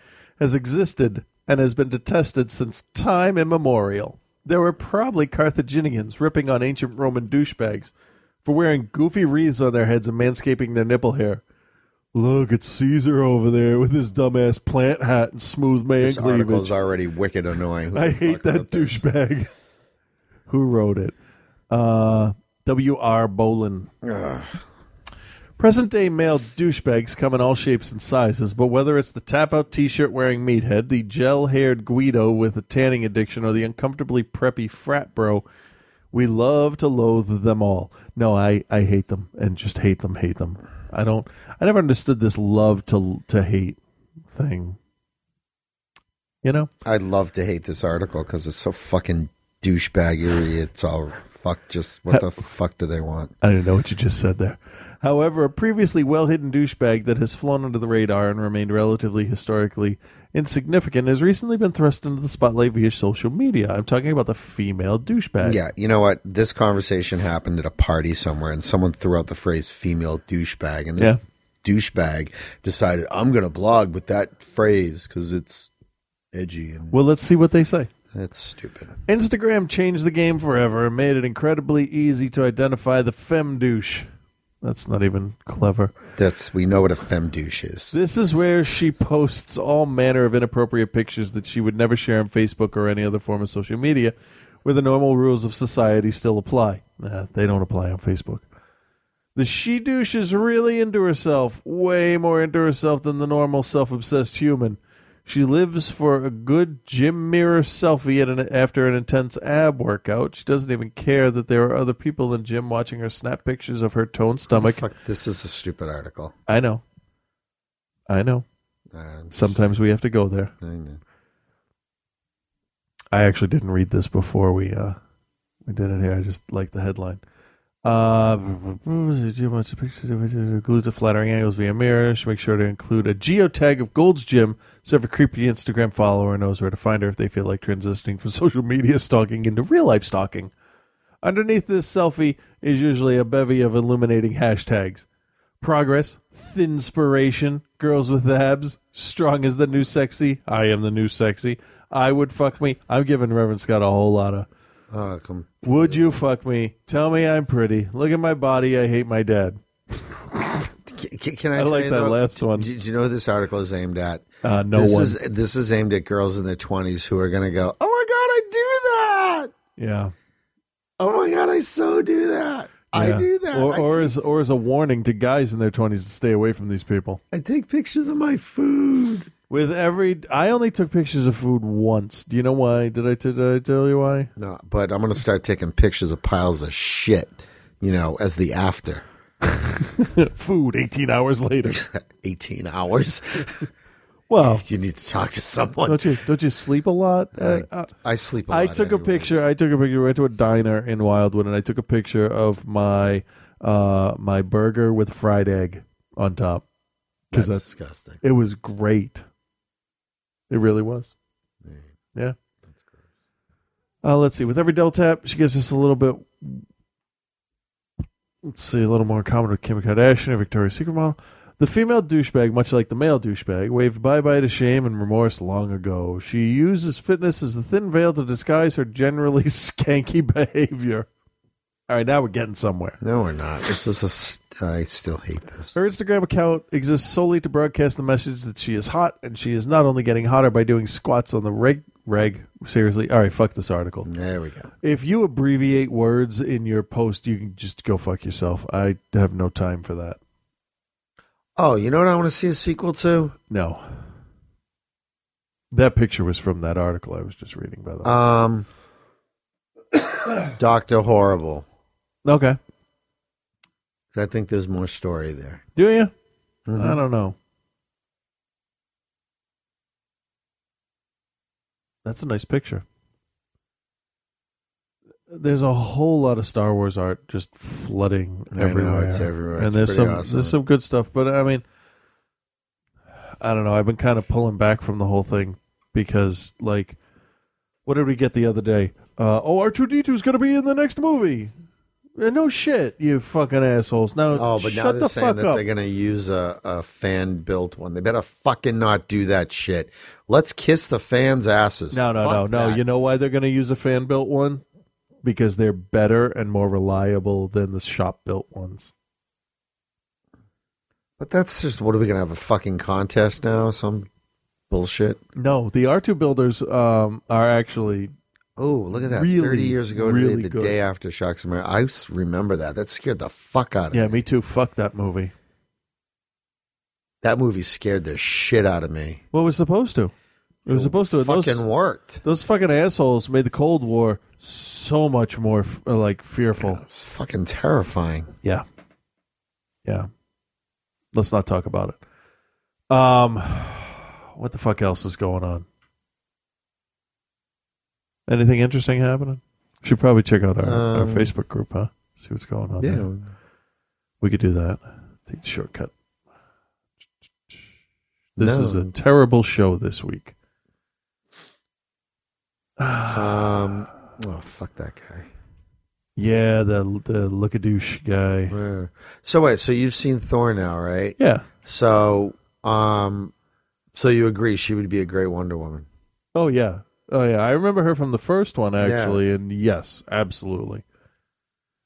has existed and has been detested since time immemorial. There were probably Carthaginians ripping on ancient Roman douchebags for wearing goofy wreaths on their heads and manscaping their nipple hair. Look, it's Caesar over there with his dumbass plant hat and smooth man This article cleavage. is already wicked annoying. Who I hate fuck that wrote this? douchebag. Who wrote it? Uh, W.R. Bolin. Ugh. Present day male douchebags come in all shapes and sizes, but whether it's the tap out t shirt wearing meathead, the gel haired Guido with a tanning addiction, or the uncomfortably preppy frat bro, we love to loathe them all. No, I, I hate them and just hate them, hate them. I don't, I never understood this love to, to hate thing. You know? I'd love to hate this article because it's so fucking douchebaggery. It's all fuck. Just what the fuck do they want? I didn't know what you just said there. However, a previously well hidden douchebag that has flown under the radar and remained relatively historically insignificant has recently been thrust into the spotlight via social media. I'm talking about the female douchebag. Yeah, you know what? This conversation happened at a party somewhere, and someone threw out the phrase "female douchebag," and this douchebag decided I'm going to blog with that phrase because it's edgy and Well, let's see what they say. it's stupid. Instagram changed the game forever and made it incredibly easy to identify the femme douche. That's not even clever. That's we know what a femme douche is. This is where she posts all manner of inappropriate pictures that she would never share on Facebook or any other form of social media, where the normal rules of society still apply. Nah, they don't apply on Facebook. The she douche is really into herself, way more into herself than the normal self obsessed human. She lives for a good gym mirror selfie at an, after an intense ab workout. She doesn't even care that there are other people in the gym watching her snap pictures of her toned stomach. Fuck, this is a stupid article. I know. I know. I'm just- Sometimes we have to go there. I know. I actually didn't read this before we uh we did it here. I just like the headline. Uh, glues to flattering angles via mirror. She makes sure to include a geotag of Gold's Gym so every creepy Instagram follower knows where to find her if they feel like transitioning from social media stalking into real life stalking. Underneath this selfie is usually a bevy of illuminating hashtags. Progress, thinspiration, girls with abs, strong as the new sexy, I am the new sexy, I would fuck me. I'm giving Reverend Scott a whole lot of. Oh, come. Would you fuck me? Tell me I'm pretty. Look at my body. I hate my dad. Can, can I, I like that though, last one. Do, do you know who this article is aimed at? Uh, no this one. Is, this is aimed at girls in their twenties who are going to go, "Oh my god, I do that! Yeah. Oh my god, I so do that! I do that! Or, or take, as or as a warning to guys in their twenties to stay away from these people. I take pictures of my food." With every, I only took pictures of food once. Do you know why? Did I, did I tell you why? No, but I'm going to start taking pictures of piles of shit. You know, as the after. food. Eighteen hours later. 18 hours. Well, you need to talk to someone. Don't you? Don't you sleep a lot? Uh, uh, I sleep a lot. I took a picture. I took a picture. We went to a diner in Wildwood, and I took a picture of my uh, my burger with fried egg on top. 'Cause That's disgusting. It was great. It really was. Yeah. Uh, let's see. With every double tap, she gets just a little bit. Let's see, a little more common with Kim Kardashian and Victoria's Secret model. The female douchebag, much like the male douchebag, waved bye bye to shame and remorse long ago. She uses fitness as the thin veil to disguise her generally skanky behavior. All right, now we're getting somewhere. No, we're not. This is a. s- I still hate this. Her Instagram account exists solely to broadcast the message that she is hot, and she is not only getting hotter by doing squats on the reg. Reg, seriously. All right, fuck this article. There we go. If you abbreviate words in your post, you can just go fuck yourself. I have no time for that. Oh, you know what I want to see a sequel to? No. That picture was from that article I was just reading, by the way. Um, Doctor Horrible. Okay. I think there's more story there. Do you? Mhm. I don't know. That's a nice picture. There's a whole lot of Star Wars art just flooding I know, everywhere. it's everywhere. And It's there's some awesome. there's some good stuff, but I mean I don't know, I've been kind of pulling back from the whole thing because like what did we get the other day? Uh, oh, R2D2 is going to be in the next movie. No shit, you fucking assholes. Now, Oh, but shut now the they're saying fuck that up. they're going to use a, a fan built one. They better fucking not do that shit. Let's kiss the fans' asses. No, no, Fuck no, no. that. You know why they're going to use a fan built one? Because they're better and more reliable than the shop built ones. But that's just what are we going to have a fucking contest now? Some bullshit. No, the R2 builders um, are actually. Oh, look at that! Really, Thirty years ago really today, the good. day after Shocks of America. I remember that. That scared the fuck out of Yeah, me. Yeah, me too. Fuck that movie. That movie scared the shit out of me. What was supposed to? It was It supposed to. fucking those, worked. Those fucking assholes made the Cold War so much more uh, like fearful. It's fucking terrifying. Yeah. Yeah. Let's not talk about it. Um, what the fuck else is going on? Anything interesting happening? Should probably check out our, our Um, Facebook group, huh? See what's going on. Yeah. there. we could do that. Take the shortcut. This No. is a terrible show this week. Um. Oh fuck that guy. Yeah, the the look a douche guy. So wait, so you've seen Thor now, right? Yeah. So, um, so you agree she would be a great Wonder Woman? Oh yeah. Oh yeah. I remember her from the first one actually, and yes, absolutely.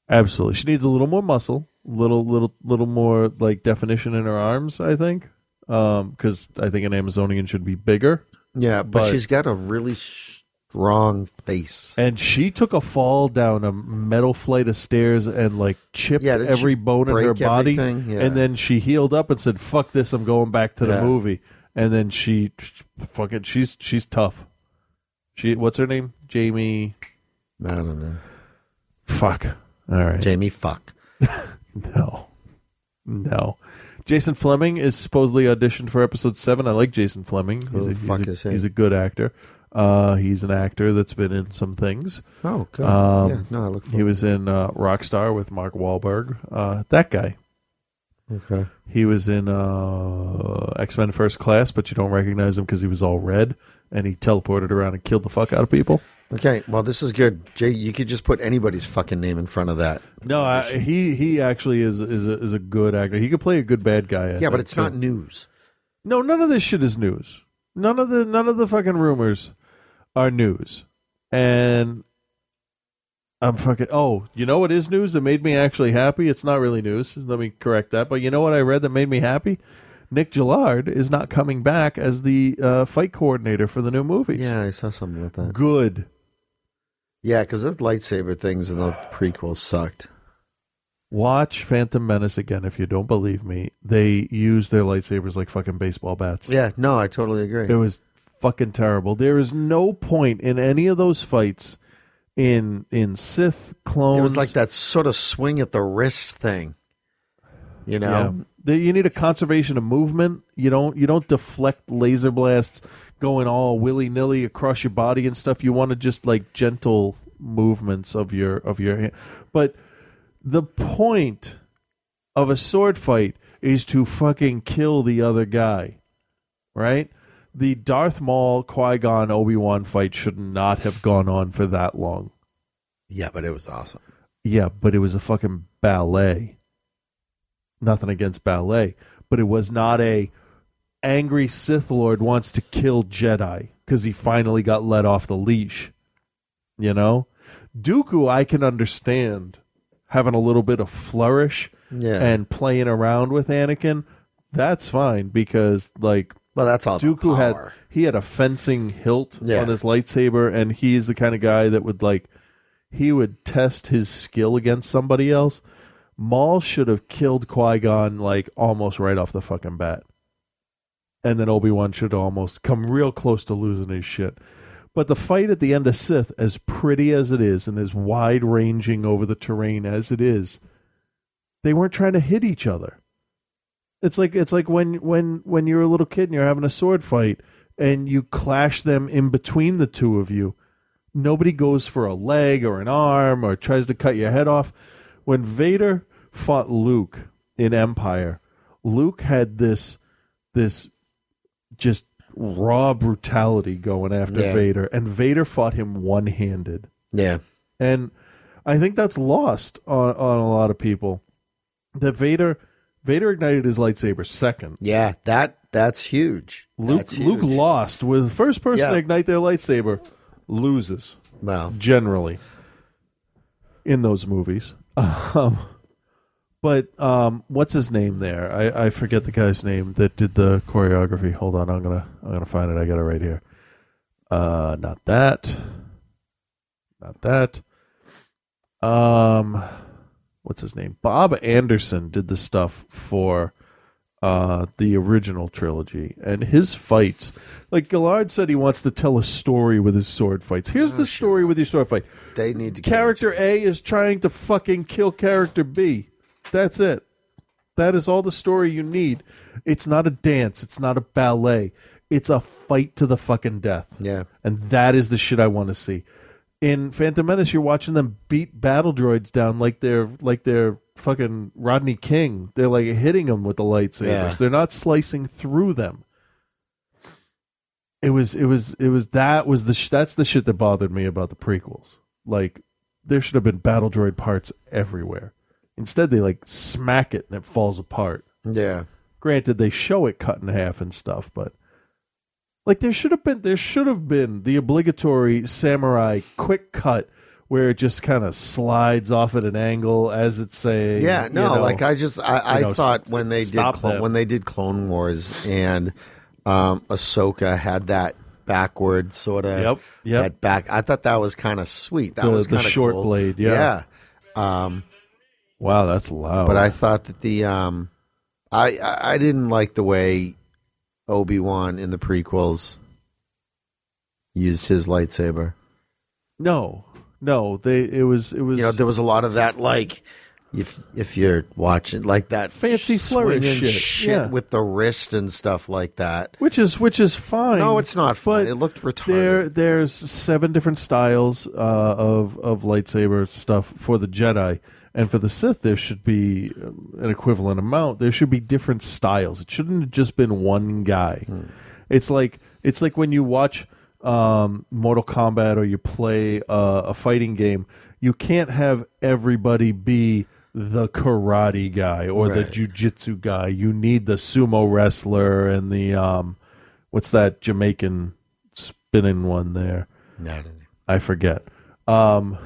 Absolutely. She needs a little more muscle. little little little more like definition in her arms. I think um, because I think an Amazonian should be bigger. Yeah, but, she's got a really strong face. And she took a fall down a metal flight of stairs and like chipped Yeah, every bone in her body. Yeah. And then she healed up and said, "Fuck this! I'm going back to the Yeah. movie." And then she, fucking, she's she's tough. She, what's her name? Jamie. I don't know. Fuck. All right. Jamie. Fuck. no. No. Jason Flemyng is supposedly auditioned for episode seven. I like Jason Flemyng. He's, Who a, the he's fuck a- is he? he's a good actor. Uh, he's an actor that's been in some things. Oh, good. Um, Yeah, no, I look He was in uh, Rockstar with Mark Wahlberg. Uh, that guy. Okay. He was in uh, X Men First Class, but you don't recognize him because he was all red and he teleported around and killed the fuck out of people. Okay, well, this is good. Jay, you could just put anybody's fucking name in front of that. No, I, he he actually is is a, is a good actor. He could play a good bad guy. I yeah, think, but it's too. not news. No, none of this shit is news. None of the none of the fucking rumors are news. And I'm fucking oh, you know what is news that made me actually happy? It's not really news. Let me correct that. But you know what I read that made me happy? Nick Gillard is not coming back as the uh, fight coordinator for the new movies. Yeah, I saw something about that. Good. Yeah, because those lightsaber things in the prequels sucked. Watch Phantom Menace again if you don't believe me. They use their lightsabers like fucking baseball bats. Yeah, no, I totally agree. It was fucking terrible. There is no point in any of those fights in in Sith clones. It was like that sort of swing at the wrist thing. You know? You need a conservation of movement. You don't you don't deflect laser blasts going all willy nilly across your body and stuff. You want to just like gentle movements of your of your hand. But the point of a sword fight is to fucking kill the other guy. Right? The Darth Maul Qui Gon Obi Wan fight should not have gone on for that long. Yeah, but it was awesome. Yeah, but it was a fucking ballet. Nothing against ballet, but it was not a angry Sith Lord wants to kill Jedi because he finally got let off the leash. You know, Dooku, I can understand having a little bit of flourish Yeah. and playing around with Anakin. That's fine because like well, that's all Dooku had he had a fencing hilt Yeah. on his lightsaber, and he's the kind of guy that would like he would test his skill against somebody else. Maul should have killed Qui Gon like almost right off the fucking bat, and then Obi Wan should almost come real close to losing his shit. But the fight at the end of Sith, as pretty as it is and as wide ranging over the terrain as it is, they weren't trying to hit each other. It's like it's like when when when you're a little kid and you're having a sword fight and you clash them in between the two of you. Nobody goes for a leg or an arm or tries to cut your head off. When Vader fought Luke in Empire, Luke had this this just raw brutality going after Yeah. Vader, and Vader fought him one handed. Yeah. And I think that's lost on, on a lot of people. That Vader Vader ignited his lightsaber second. Yeah, that that's huge. Luke That's Luke lost was the first person Yeah. to ignite their lightsaber loses. Well, generally in those movies. Um, but um, what's his name there? I, I forget the guy's name that did the choreography. Hold on, I'm gonna I'm gonna find it. I got it right here. Uh, not that. Not that. Um, what's his name? Bob Anderson did the stuff for uh the original trilogy and his fights like Gillard said he wants to tell a story with his sword fights here's the story with your sword fight they need to character a is trying to fucking kill character b that's it that is all the story you need it's not a dance it's not a ballet it's a fight to the fucking death Yeah. and that is the shit i want to see in Phantom Menace, you're watching them beat battle droids down like they're like they're fucking Rodney King. They're like hitting them with the lightsabers. Yeah. They're not slicing through them. It was it was it was that was the sh- that's the shit that bothered me about the prequels. Like there should have been battle droid parts everywhere. Instead, they like smack it and it falls apart. Yeah. Granted, they show it cut in half and stuff, but like there should have been there should have been the obligatory samurai quick cut where it just kind of slides off at an angle as it's saying. Yeah, you no, know, like I just I, I know, thought s- when they did stop Clo- them. when they did Clone Wars and um Ahsoka had that backward sort of Yep, yep. that back. I thought that was kind of sweet. That The- was the short cool. blade, yeah. yeah. Um, wow, that's loud. but I thought that the um, I I didn't like the way Obi Wan in the prequels used his lightsaber. no, no, they it was it was You know, there was a lot of that, like if if you're watching like that Fancy flourish swinging shit, yeah. with the wrist and stuff like that. which is which is fine. No, it's not fun. It looked retarded. There, there's seven different styles uh, of of lightsaber stuff for the Jedi, and for the Sith, there should be um, an equivalent amount. There should be different styles. It shouldn't have just been one guy. Hmm. It's like it's like when you watch um, Mortal Kombat or you play uh, a fighting game. You can't have everybody be the karate guy or the Right. jujitsu guy. You need the sumo wrestler and the um, what's that Jamaican spinning one there? No, I. I forget. Um,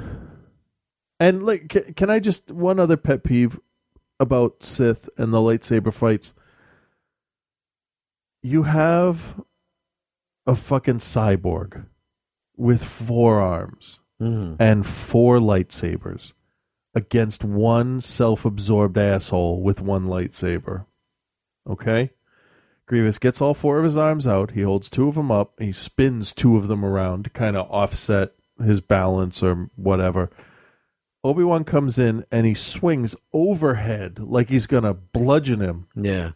and like, can, can I just one other pet peeve about Sith and the lightsaber fights? You have a fucking cyborg with four arms Mhm. and four lightsabers against one self-absorbed asshole with one lightsaber. Okay? Grievous gets all four of his arms out. He holds two of them up. He spins two of them around to kind of offset his balance or whatever. Obi Wan comes in and he swings overhead like he's going to bludgeon him. Yeah.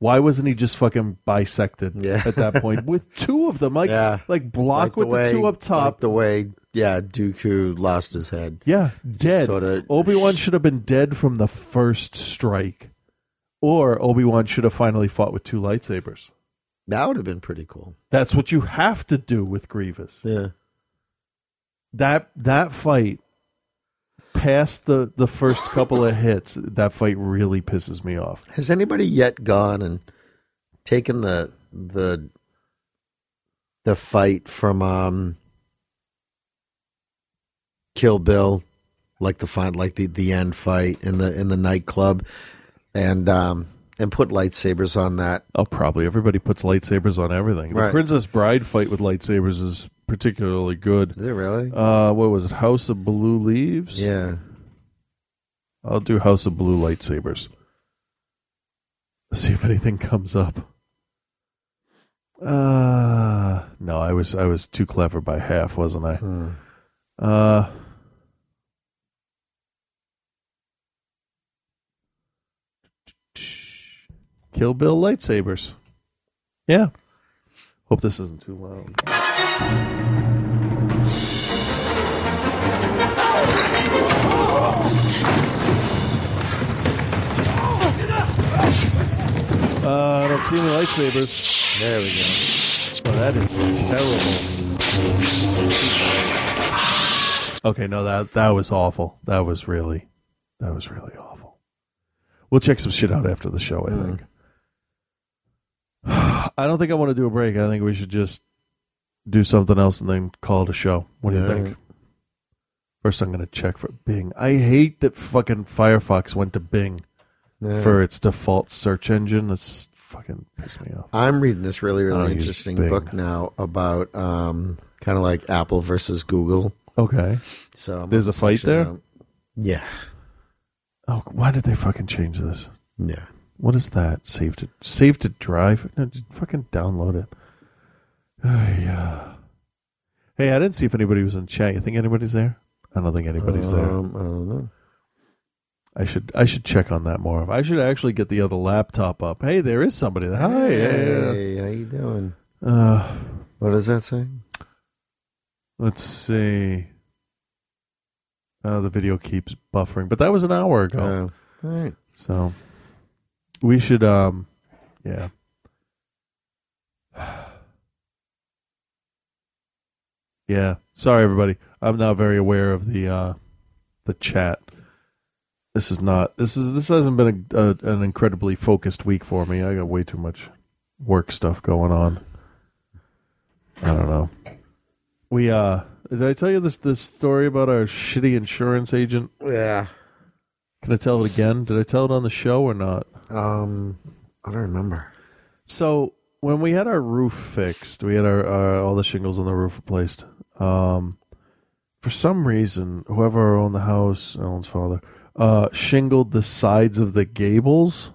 Why wasn't he just fucking bisected Yeah. at that point with two of them? Like, Yeah. like block the with the, way- two up top. like the way, yeah, Dooku lost his head. Yeah, dead. sorta- Obi Wan should have been dead from the first strike, or Obi Wan should have finally fought with two lightsabers. That would have been pretty cool. That's what you have to do with Grievous. Yeah. That that fight, past the the first couple of hits, that fight really pisses me off. Has anybody yet gone and taken the the the fight from um Kill Bill, like the fight, like the the end fight in the in the nightclub, and um and put lightsabers on that? Oh, probably everybody puts lightsabers on everything. The Right. Princess Bride fight with lightsabers is particularly good. Is it really? Uh, what was it? House of Blue Leaves. Yeah. I'll do House of Blue lightsabers. See if anything comes up. Uh no, I was I was too clever by half, wasn't I? Hmm. Uh Kill Bill lightsabers. Yeah. Hope this isn't too loud. Uh, I don't see any lightsabers. There we go. Oh, that is terrible. Okay, no, that that was awful. That was really, that was really awful. We'll check some shit out after the show. I think. I don't think I want to do a break. I think we should just do something else and then call it a show. What do you think? First, I'm going to check for Bing. I hate that fucking Firefox went to Bing Yeah. for its default search engine. That's fucking pissed me off. I'm reading this really, I really use interesting Bing. book now about um, kind of like Apple versus Google. Okay. So I'm There's on a fight section there? Yeah. Oh, why did they fucking change this? Yeah. What is that? Save to save to drive? No, just fucking download it. yeah. Hey, I didn't see if anybody was in chat. You think anybody's there? I don't think anybody's there. Um, I don't know. I should I should check on that more. I should actually get the other laptop up. Hey, there is somebody there. Hi. Hey, how you doing? Uh, what does that say? Let's see. Oh, the video keeps buffering, but that was an hour ago. Oh, all right. So we should um yeah. Yeah. Sorry everybody. I'm not very aware of the uh the chat. This is not this is this hasn't been a, a, an incredibly focused week for me. I got way too much work stuff going on. I don't know. We uh Did I tell you this this story about our shitty insurance agent? Yeah. Can I tell it again? Did I tell it on the show or not? Um, I don't remember. So when we had our roof fixed, we had our, our all the shingles on the roof replaced. Um, for some reason, whoever owned the house, Ellen's father, uh, shingled the sides of the gables.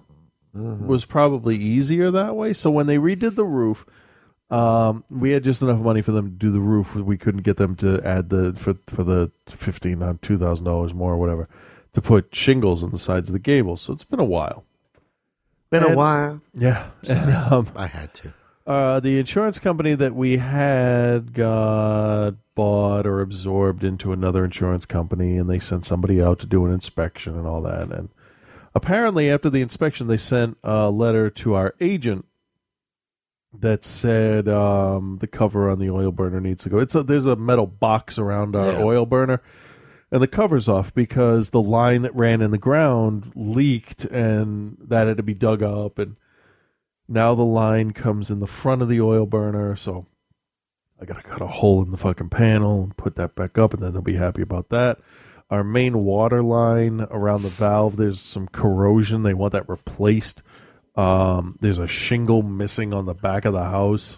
Was probably easier that way. So when they redid the roof, um, we had just enough money for them to do the roof. We couldn't get them to add the for for the fifteen on two thousand dollars more or whatever to put shingles on the sides of the gables. So it's been a while. Been a while. Yeah, and, um, I had to. uh, the insurance company that we had got bought or absorbed into another insurance company, and they sent somebody out to do an inspection and all that. And apparently, after the inspection, they sent a letter to our agent that said um, the cover on the oil burner needs to go. It's a, there's a metal box around our Yeah. oil burner, and the cover's off because the line that ran in the ground leaked, and that had to be dug up and now the line comes in the front of the oil burner, so I gotta cut a hole in the fucking panel and put that back up, and then they'll be happy about that. Our main water line around the valve, there's some corrosion. They want that replaced. Um, there's a shingle missing on the back of the house.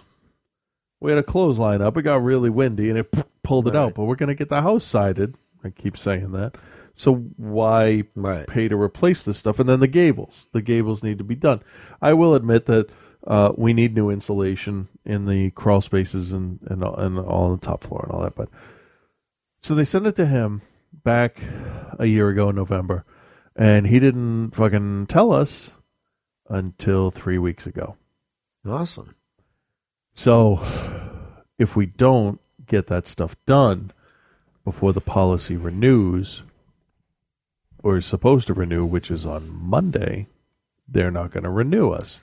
We had a clothesline up. It got really windy and it p- pulled it out, but we're gonna get the house sided. I keep saying that. So why pay to replace this stuff? And then the gables. The gables need to be done. I will admit that uh, we need new insulation in the crawl spaces and and and all on the top floor and all that. But so they sent it to him back a year ago in November, and he didn't fucking tell us until three weeks ago. Awesome. So if we don't get that stuff done before the policy renews, or is supposed to renew, which is on Monday, they're not going to renew us.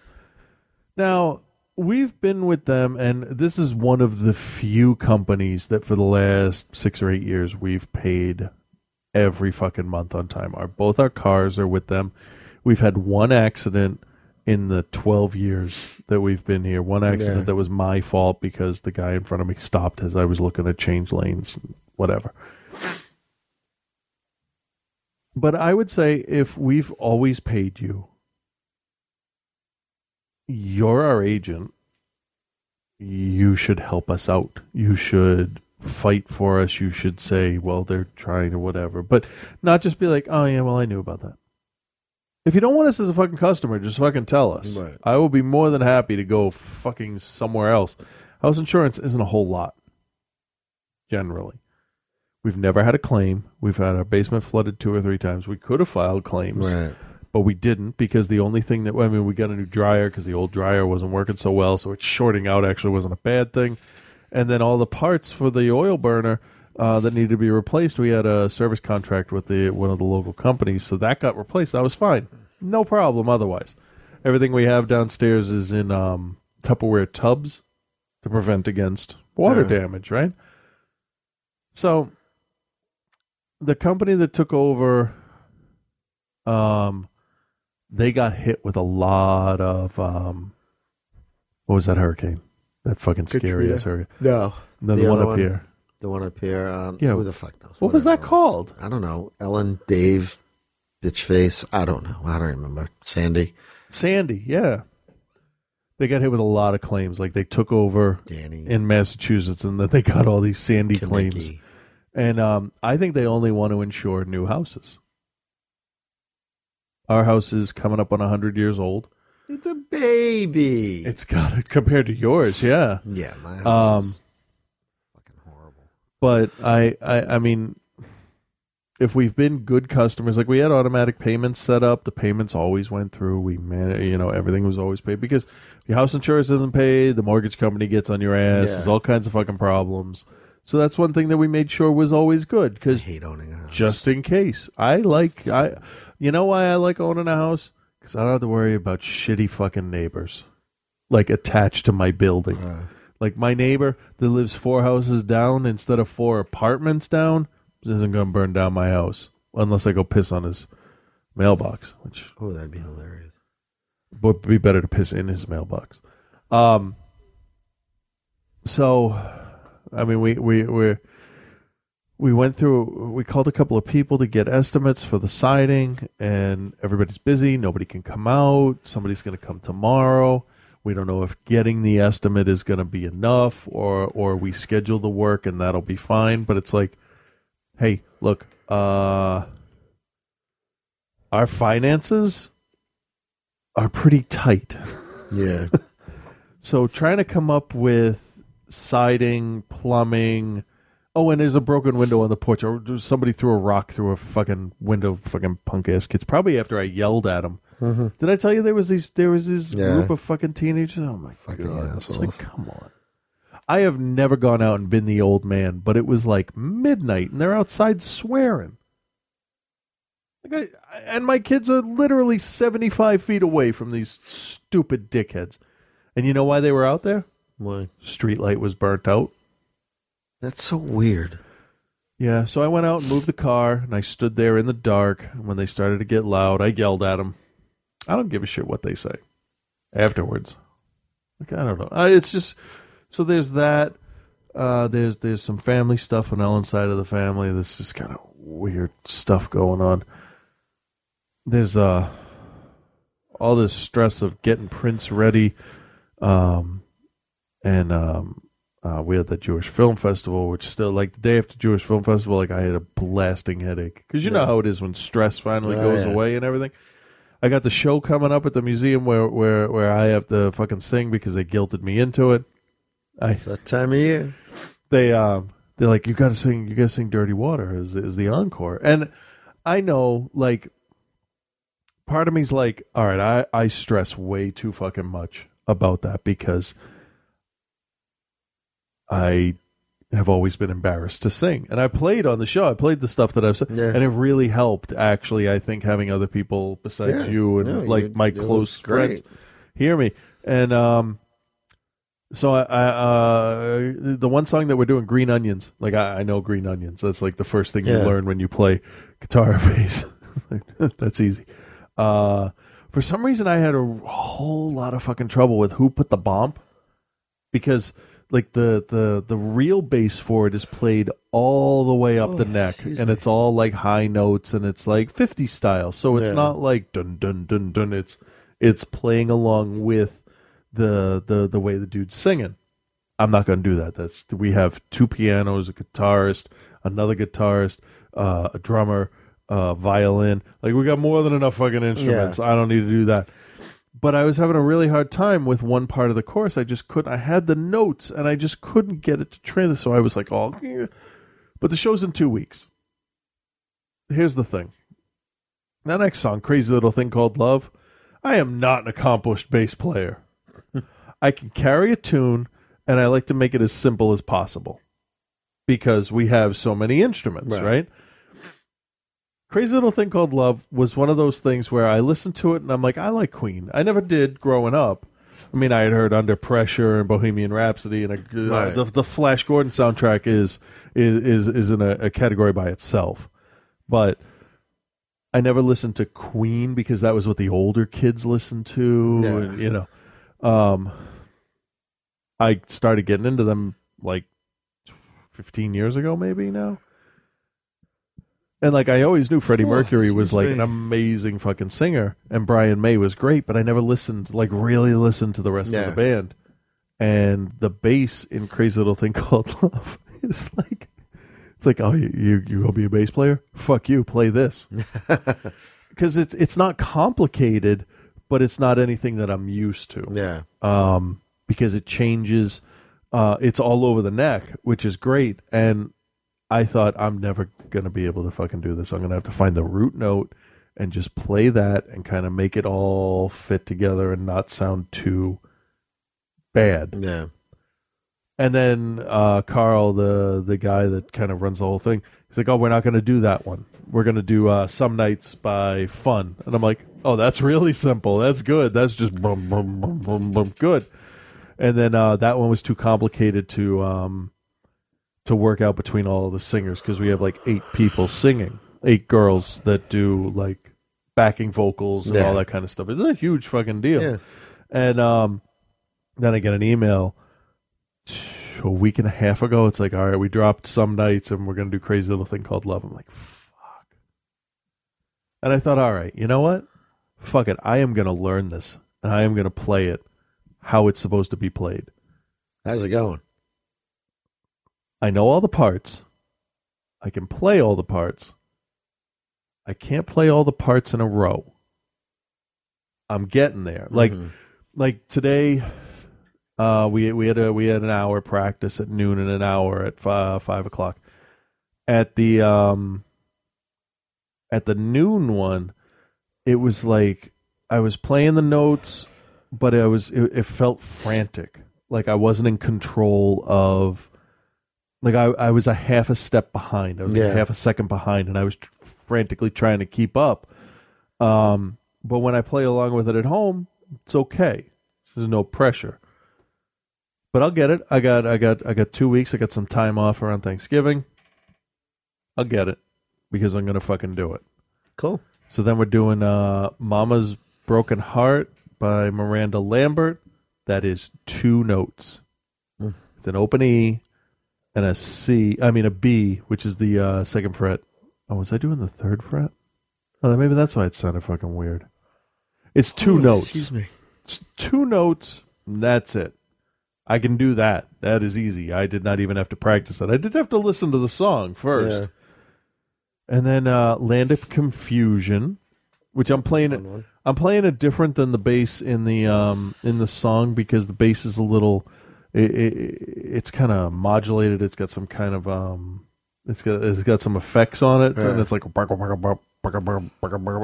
Now, we've been with them, and this is one of the few companies that for the last six or eight years we've paid every fucking month on time. Our both our cars are with them. We've had one accident in the 12 years that we've been here. One accident Yeah. that was my fault because the guy in front of me stopped as I was looking to change lanes, whatever. But I would say if we've always paid you, you're our agent. You should help us out. You should fight for us. You should say, well, they're trying or whatever. But not just be like, oh, yeah, well, I knew about that. If you don't want us as a fucking customer, just fucking tell us. Right. I will be more than happy to go fucking somewhere else. House insurance isn't a whole lot, generally. We've never had a claim. We've had our basement flooded two or three times. We could have filed claims, Right. but we didn't because the only thing that I mean, we got a new dryer because the old dryer wasn't working so well, so it's shorting out actually wasn't a bad thing. And then all the parts for the oil burner uh, that needed to be replaced, we had a service contract with the one of the local companies, so that got replaced. That was fine, no problem. Otherwise, everything we have downstairs is in um, Tupperware tubs to prevent against water Yeah. damage, right? So the company that took over um they got hit with a lot of um what was that hurricane? That fucking scary ass hurricane. No. No, the, The one up one? here. The one up here. Um, Yeah. Who the fuck knows? What was that called? I don't know. Ellen, Dave, bitch face. I don't know. I don't remember. Sandy. Sandy, yeah. They got hit with a lot of claims. Like they took over Danny. in Massachusetts and then they got all these Sandy claims. And um, I think they only want to insure new houses. Our house is coming up on 100 years old. It's a baby. It's got it compared to yours, yeah. Yeah, my house Um, is but I, I, I mean, if we've been good customers, like we had automatic payments set up, the payments always went through. We man, you know, everything was always paid because your house insurance isn't paid, the mortgage company gets on your ass. Yeah. There's all kinds of fucking problems. So that's one thing that we made sure was always good because hate owning a house. just in case. I like I, you know why I like owning a house because I don't have to worry about shitty fucking neighbors, like attached to my building. Uh-huh. Like my neighbor that lives four houses down instead of four apartments down isn't going to burn down my house unless I go piss on his mailbox, which Oh, that'd be hilarious. would be better to piss in his mailbox. Um. So, I mean, we we we we went through we called a couple of people to get estimates for the siding and everybody's busy nobody can come out somebody's going to come tomorrow we don't know if getting the estimate is going to be enough or or we schedule the work and that'll be fine but it's like hey look uh our finances are pretty tight Yeah. so trying to come up with siding, plumbing. Oh, and there's a broken window on the porch. Or somebody threw a rock through a fucking window. Fucking punk ass kids. Probably after I yelled at them. Mhm. Did I tell you there was these? There was this Yeah. group of fucking teenagers. Oh my Fucking god! It's assholes. like, come on. I have never gone out and been the old man, but it was like midnight, and they're outside swearing. Like I, and my kids are literally seventy-five feet away from these stupid dickheads. And you know why they were out there? Why? Street light was burnt out. That's so weird. Yeah, so I went out and moved the car, and I stood there in the dark. And when they started to get loud, I yelled at them. I don't give a shit what they say afterwards. Like I don't know. It's just so there's that. Uh, there's there's some family stuff on Ellen's side of the family. This is kind of weird stuff going on. There's uh all this stress of getting Prince ready, um, and um, uh, we had the Jewish Film Festival, which still like the day after Jewish Film Festival, like I had a blasting headache because you know how it is when stress finally Oh, goes yeah. away and everything. I got the show coming up at the museum where where where I have to fucking sing because they guilted me into it. I that time of year. They um they're like you got to sing you got to sing Dirty Water is is the encore and I know like part of me's like all right I I stress way too fucking much about that because I have always been embarrassed to sing. And I played on the show. I played the stuff that I've said. And it really helped, actually, I think, having other people besides Yeah. you and No, like you- my close friends hear me. And um, so I, I uh, the one song that we're doing, Green Onions, like I, I know Green Onions. That's like the first thing you learn when you play guitar or bass. That's easy. Uh, for some reason, I had a whole lot of fucking trouble with who put the bomb because like the the the real bass for it is played all the way up Oh, the neck and it's all like high notes and it's like 50 style. So it's Yeah. not like dun dun dun dun. It's it's playing along with the the the way the dude's singing. I'm not going to do that. That's we have two pianos a guitarist another guitarist uh, a drummer uh, violin. Like we got more than enough fucking instruments. I don't need to do that but I was having a really hard time with one part of the course. I just couldn't. I had the notes and I just couldn't get it to translate. So I was like, "Oh," but the show's in two weeks. Here's the thing. That next song, "Crazy Little Thing Called Love," I am not an accomplished bass player. I can carry a tune, and I like to make it as simple as possible because we have so many instruments, Right. right? Crazy Little Thing Called Love was one of those things where I listened to it and I'm like, I like Queen. I never did growing up. I mean, I had heard Under Pressure and Bohemian Rhapsody, and a, uh, the the Flash Gordon soundtrack is is is, is in a, a category by itself. But I never listened to Queen because that was what the older kids listened to, Yeah. and, you know. Um, I started getting into them like 15 years ago, maybe now. And like I always knew Freddie Oh, Mercury was like an amazing fucking singer, and Brian May was great, but I never listened, like really listened to the rest of the band. And the bass in Crazy Little Thing Called Love is like, it's like, oh, you you, you gonna be a bass player? Fuck you, play this, because it's it's not complicated, but it's not anything that I'm used to Yeah. um, because it changes. Uh, it's all over the neck, which is great. And I thought I'm never gonna be able to fucking do this. I'm gonna have to find the root note and just play that and kind of make it all fit together and not sound too bad. Yeah. And then uh, Carl, the the guy that kind of runs the whole thing, he's like, "Oh, we're not going to do that one. We're going to do uh, some nights by Fun." And I'm like, "Oh, that's really simple. That's good. That's just boom, boom, boom, boom, boom, good." And then uh, that one was too complicated to um, to work out between all of the singers because we have like eight people singing, eight girls that do like backing vocals and Yeah. all that kind of stuff. It's a huge fucking deal. Yeah. And um, then I get an email a week and a half ago. It's like, all right, we dropped some nights and we're gonna do crazy little thing called love. I'm like, fuck. And I thought, all right, you know what? Fuck it. I am gonna learn this and I am gonna play it how it's supposed to be played. How's it going? I know all the parts. I can play all the parts. I can't play all the parts in a row. I'm getting there. Like Mm-hmm. like today uh we we had a we had an hour practice at noon and an hour at five, five o'clock. At the um at the noon one, it was like I was playing the notes, but I was it, it felt frantic. Like I wasn't in control of like I, I was a half a step behind. I was Yeah. a half a second behind, and I was tr- frantically trying to keep up. Um, but when I play along with it at home, it's okay. There's no pressure. But I'll get it. I got I got I got two weeks. I got some time off around Thanksgiving. I'll get it because I'm gonna fucking do it. Cool. So then we're doing uh, "Mama's Broken Heart" by Miranda Lambert. That is two notes. Mm. It's an open E and a C. I mean a B, which is the uh, second fret. Oh, was I doing the third fret? Oh, maybe that's why it sounded fucking weird. It's two Oh, notes. excuse me. It's two notes. That's it. I can do that. That is easy. I did not even have to practice that. I did have to listen to the song first. Yeah. And then uh, Land of Confusion, which I'm playing it. I'm playing it different than the bass in the um in the song because the bass is a little. It, it, it's kind of modulated. It's got some kind of um. It's got it's got some effects on it, and it's like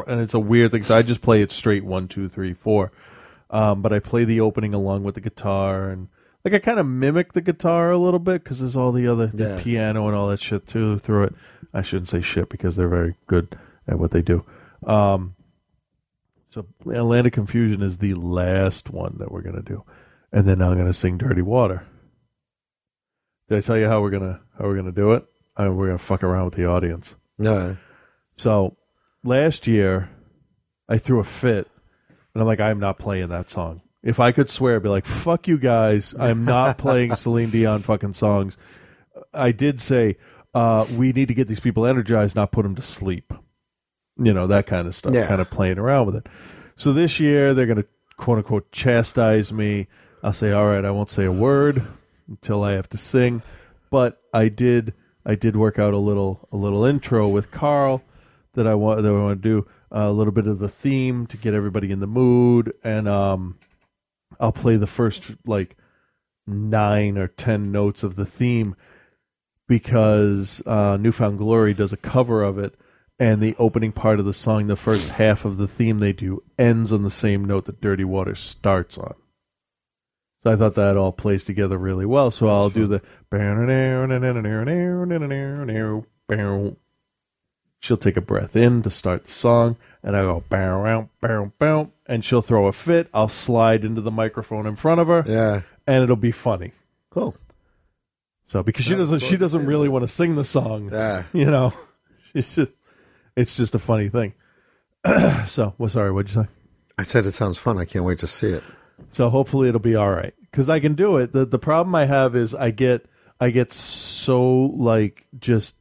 and it's a weird thing. So I just play it straight one, two, three, four. Um, but I play the opening along with the guitar and like I kind of mimic the guitar a little bit because there's all the other the Yeah. piano and all that shit too through it. I shouldn't say shit because they're very good at what they do. Um, so Land of Confusion is the last one that we're gonna do, and then I'm gonna sing Dirty Water. Did I tell you how we're gonna how we're gonna do it? I mean, we're gonna fuck around with the audience. No. So last year, I threw a fit, and I'm like, I'm not playing that song. If I could swear, I'd be like, fuck you guys. I'm not playing Celine Dion fucking songs. I did say, uh, we need to get these people energized, not put them to sleep. You know, that kind of stuff, Yeah. kind of playing around with it. So this year, they're going to quote unquote chastise me. I'll say, all right, I won't say a word until I have to sing. But I did, I did work out a little, a little intro with Carl that I want, that I want to do a little bit of the theme to get everybody in the mood, and um, I'll play the first like nine or ten notes of the theme because uh, New Found Glory does a cover of it, and the opening part of the song, the first half of the theme they do, ends on the same note that Dirty Water starts on. So I thought that all plays together really well. So I'll do the. She'll take a breath in to start the song, and I go bow, bow, bow, bow, and she'll throw a fit. I'll slide into the microphone in front of her, Yeah. and it'll be funny. Cool. So because she doesn't, she doesn't really want to sing the song. Yeah. You know, she's just, it's just a funny thing. so, well, sorry, what'd you say? I said it sounds fun. I can't wait to see it. So hopefully it'll be all right because I can do it. the The problem I have is I get I get so like just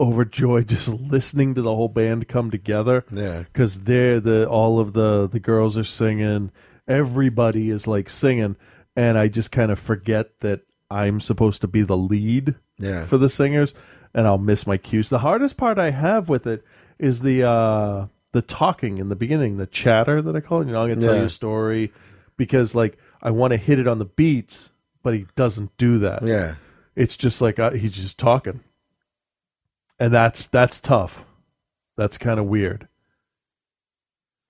overjoyed just listening to the whole band come together. Yeah. because they're the all of the the girls are singing, everybody is like singing, and I just kind of forget that I'm supposed to be the lead. Yeah. for the singers, and I'll miss my cues. The hardest part I have with it is the uh the talking in the beginning, the chatter that I call it. You know, I'm gonna tell Yeah. you a story because like I want to hit it on the beats, but he doesn't do that. Yeah. It's just like uh, he's just talking, and that's that's tough. That's kind of weird.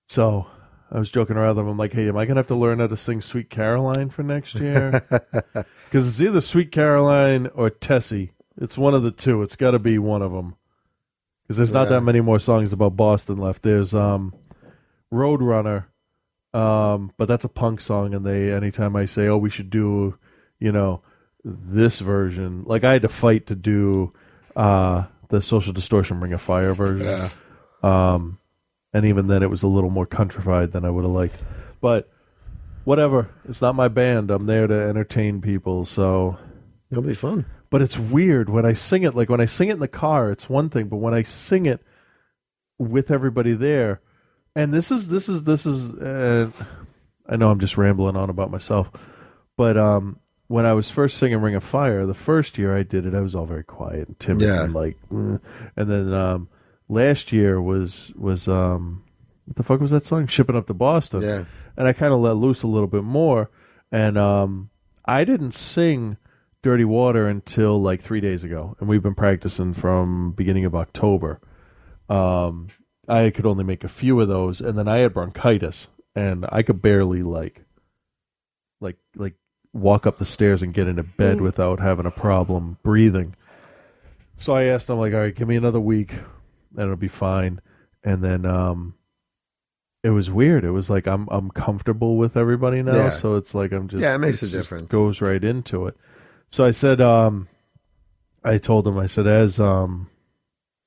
So I was joking around with him. I'm like, hey, am I gonna have to learn how to sing "Sweet Caroline" for next year? Because it's either "Sweet Caroline" or "Tessie." It's one of the two. It's got to be one of them. Because there's not Yeah. that many more songs about Boston left. There's um, Roadrunner, um, but that's a punk song, and they anytime I say, "Oh, we should do," you know, this version, like I had to fight to do uh, the Social Distortion Ring of Fire version. Yeah. Um, and even then, it was a little more countrified than I would have liked. But whatever, it's not my band. I'm there to entertain people. So It'll be fun. But it's weird when I sing it. Like when I sing it in the car, it's one thing. But when I sing it with everybody there, and this is this is this is. Uh, I know I'm just rambling on about myself, but um, when I was first singing Ring of Fire, the first year I did it, I was all very quiet and timid Yeah. and like, mm. and then um, last year was was um, what the fuck was that song? Shipping up to Boston. Yeah. and I kind of let loose a little bit more, and um, I didn't sing Dirty Water until like three days ago, and we've been practicing from beginning of October. Um, I could only make a few of those, and then I had bronchitis, and I could barely like, like, like walk up the stairs and get into bed Mm. without having a problem breathing. So I asked him, like, all right, give me another week, and it'll be fine. And then, um, it was weird. It was like I'm I'm comfortable with everybody now, Yeah. so it's like I'm just Yeah, it makes a difference. Goes right into it. So I said, um, I told him, I said, as um,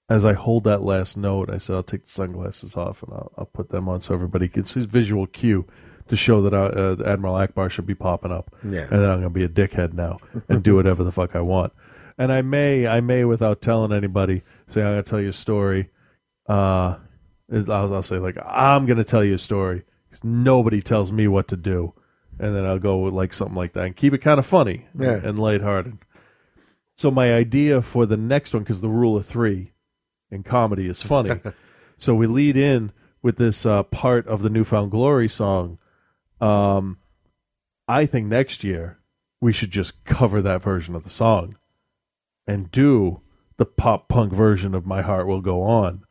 as I hold that last note, I said, I'll take the sunglasses off and I'll, I'll put them on so everybody can see visual cue to show that uh, uh, Admiral Ackbar should be popping up. Yeah. And then I'm gonna be a dickhead now and do whatever the fuck I want. And I may, I may, without telling anybody, say I'm gonna tell you a story. Uh, I'll, I'll say like I'm gonna tell you a story. 'cause Nobody tells me what to do, and then I'll go with like something like that and keep it kind of funny Yeah. and lighthearted. So my idea for the next one, because the rule of three in comedy is funny, so we lead in with this uh, part of the New Found Glory song. Um, I think next year we should just cover that version of the song and do the pop punk version of My Heart Will Go On.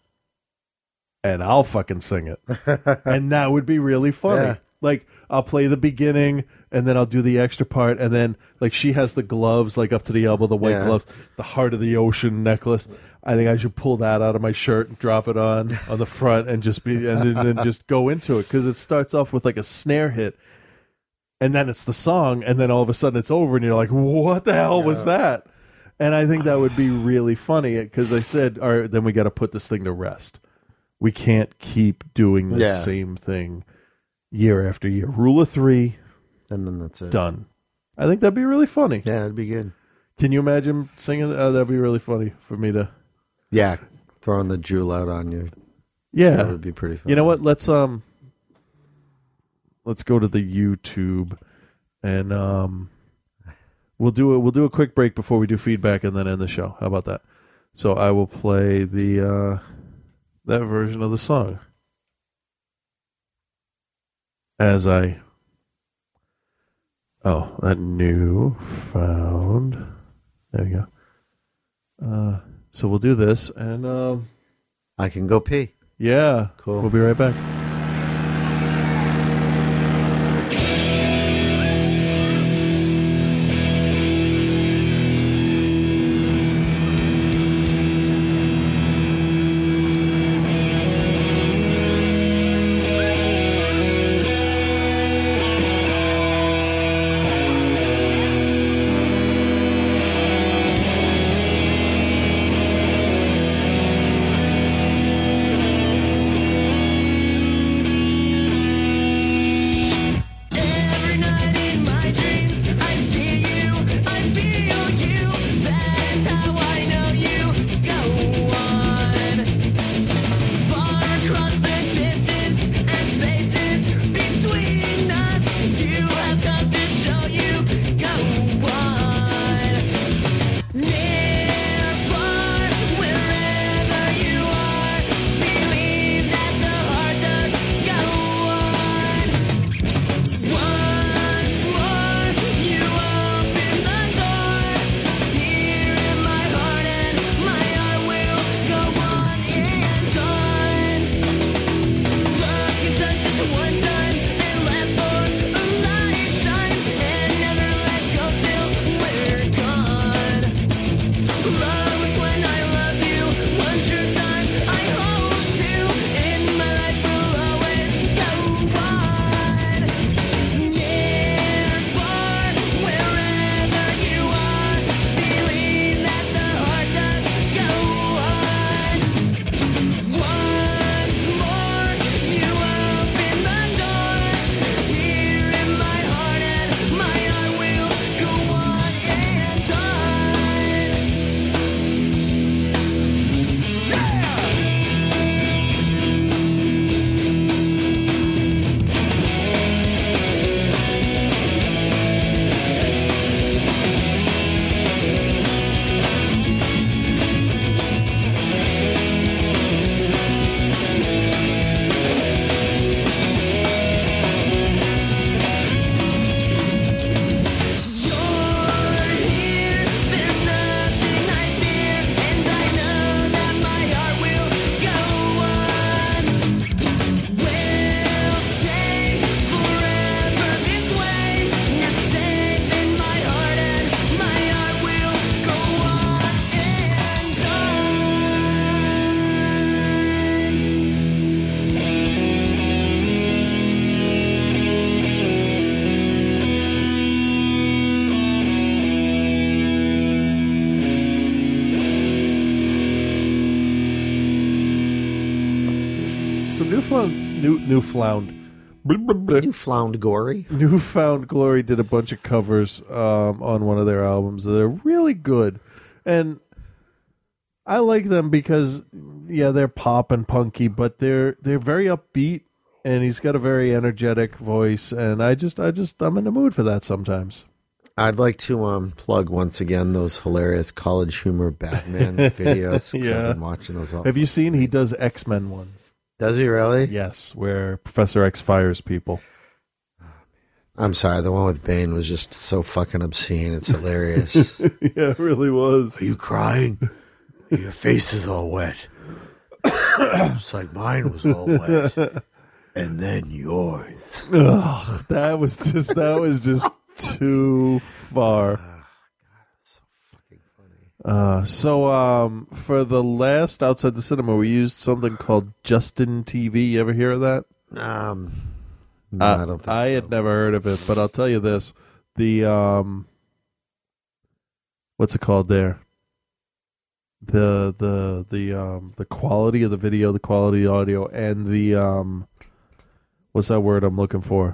And I'll fucking sing it. and that would be really funny. Yeah. Like I'll play the beginning and then I'll do the extra part and then like she has the gloves like up to the elbow, the white Yeah. gloves, the heart of the ocean necklace. I think I should pull that out of my shirt and drop it on on the front and just be and then, just go into it. Because it starts off with like a snare hit and then it's the song and then all of a sudden it's over and you're like what the hell was that? And i think that would be really funny because i said all right then we got to put this thing to rest. We can't keep doing the Yeah. same thing year after year. Rule of three and then that's it. done. I think that'd be really funny. Yeah it'd be good. Can you imagine singing uh, that'd be really funny for me to Yeah, throwing the jewel out on you. yeah. That would be pretty fun. you know what? Let's um let's go to the youtube and um we'll do it we'll do a quick break before we do feedback and then end the show. How about that? So i will play the uh that version of the song. As i oh that new found there we go. Uh so we'll do this and um I can go pee. yeah Cool. we'll be right back Newfound, New, Newfound, Gory, New Found Glory did a bunch of covers um, on one of their albums. They're really good, and I like them because yeah, they're pop and punky, but they're they're very upbeat, and he's got a very energetic voice, and I just I just I'm in the mood for that sometimes. I'd like to um, plug once again those hilarious college humor Batman videos. 'cause I've yeah, been watching those all. Have you seen? He does X Men ones. Does he really? Yes, where Professor X fires people. I'm sorry, the one with Bane was just so fucking obscene. It's hilarious. yeah, it really was. Are you crying? Your face is all wet. it's like mine was all wet. And then yours. Ugh, that was just that was just too far. Uh, Uh, so um, for the last outside the cinema, we used something called Justin TV. You ever hear of that? Um, no, Uh, I don't think I had never heard of it, but I'll tell you this: the um, what's it called there? The the the um the quality of the video, the quality of the audio, and the um, what's that word I'm looking for?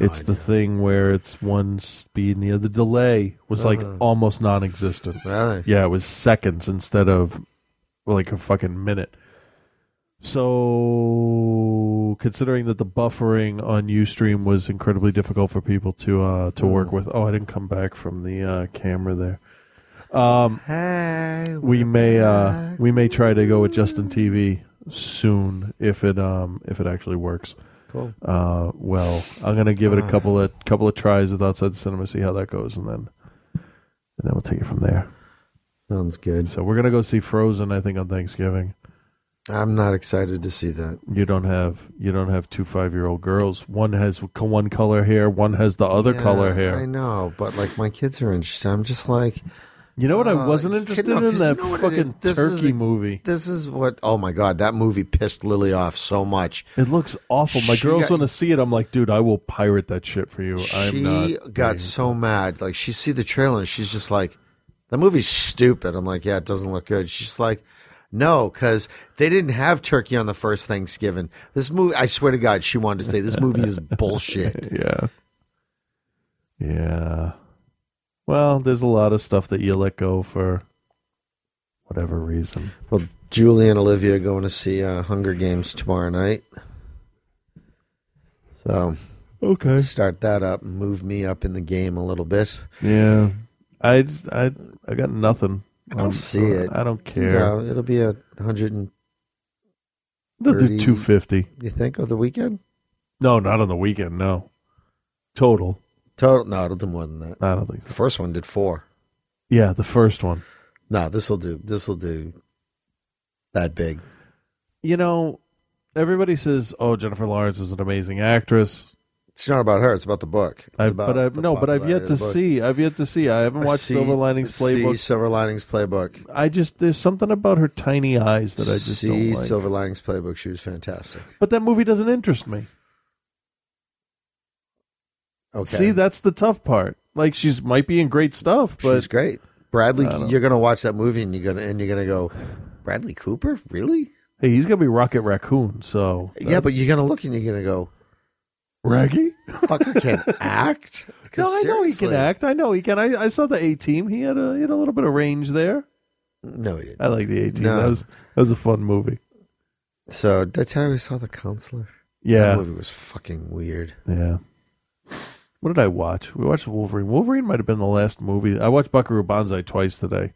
it's the thing where it's one speed and the other delay was like Uh-huh. almost non-existent. Really? Yeah, it was seconds instead of like a fucking minute. So, considering that the buffering on UStream was incredibly difficult for people to uh, to work with. Oh, I didn't come back from the uh, camera there. Um, we may uh, we may try to go with Justin TV soon if it um if it actually works. Cool. Uh, well, I'm gonna give it a couple of couple of tries with outside the cinema, see how that goes, and then and then we'll take it from there. Sounds good. So we're gonna go see Frozen. I think on Thanksgiving. I'm not excited to see that. You don't have you don't have two five year old girls. One has one color hair. One has the other Yeah, color hair. I know, but like my kids are interested. I'm just like, You know what? I uh, wasn't interested no, in you that know fucking is? This is turkey ex- movie. This is what. Oh my god, that movie pissed Lily off so much. It looks awful. My She girls got- want to see it. I'm like, dude, I will pirate that shit for you. I'm she not. got so mad. Like she see the trailer and she's just like, "The movie's stupid." I'm like, "Yeah, it doesn't look good." She's like, "No, because they didn't have turkey on the first Thanksgiving. This movie, I swear to God, she wanted to say this movie is bullshit." yeah. Yeah. Well, there's a lot of stuff that you let go for whatever reason. Well, Julie and Olivia are going to see uh, Hunger Games tomorrow night. So, okay, start that up and move me up in the game a little bit. Yeah. I I I got nothing. I'll Um, see it. I don't care. No, it'll be a hundred and They'll do 250. You think of the weekend? No, not on the weekend. No, total. Total? No, it'll do more than that. I don't think so. The first one did four. Yeah, the first one. No, this will do. This will do that big. You know, everybody says, "Oh, Jennifer Lawrence is an amazing actress." It's not about her. It's about the book. It's I, about but I, no, but I've yet to of the book. see. I've yet to see. I haven't watched See- Silver Linings see Playbook. Silver Linings Playbook. I just there's something about her tiny eyes that I just see don't like. Silver Linings Playbook. She was fantastic. But that movie doesn't interest me. Okay. See, that's the tough part. Like she's might be in great stuff, but She's great. Bradley, you're gonna watch that movie and you're gonna and you're gonna go, Bradley Cooper, really? hey, he's gonna be Rocket Raccoon. So Yeah, but you're gonna look and you're gonna go, Raggy. fucker can act. No, I know he can seriously. act. I know he can. I, I saw the A Team. He had a he had a little bit of range there. No, he didn't. I like the A Team. No. That was that was a fun movie. So I tell we saw the counselor? Yeah. that movie was fucking weird. Yeah. What did I watch? We watched Wolverine. Wolverine might have been the last movie. I watched Buckaroo Banzai twice today,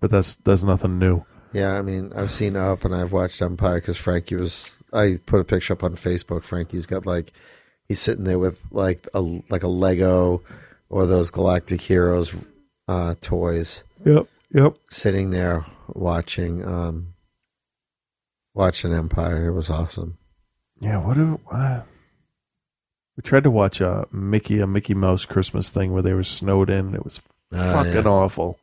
but that's that's nothing new. Yeah, I mean, I've seen Up and I've watched Empire because Frankie was. I put a picture up on Facebook. Frankie's got like, he's sitting there with like a like a Lego or those Galactic Heroes uh, toys. Yep. Yep. Sitting there watching, um, watching Empire. It was awesome. Yeah. What? Do, uh, we tried to watch a Mickey a Mickey Mouse Christmas thing where they were snowed in. It was Ah, fucking yeah. awful.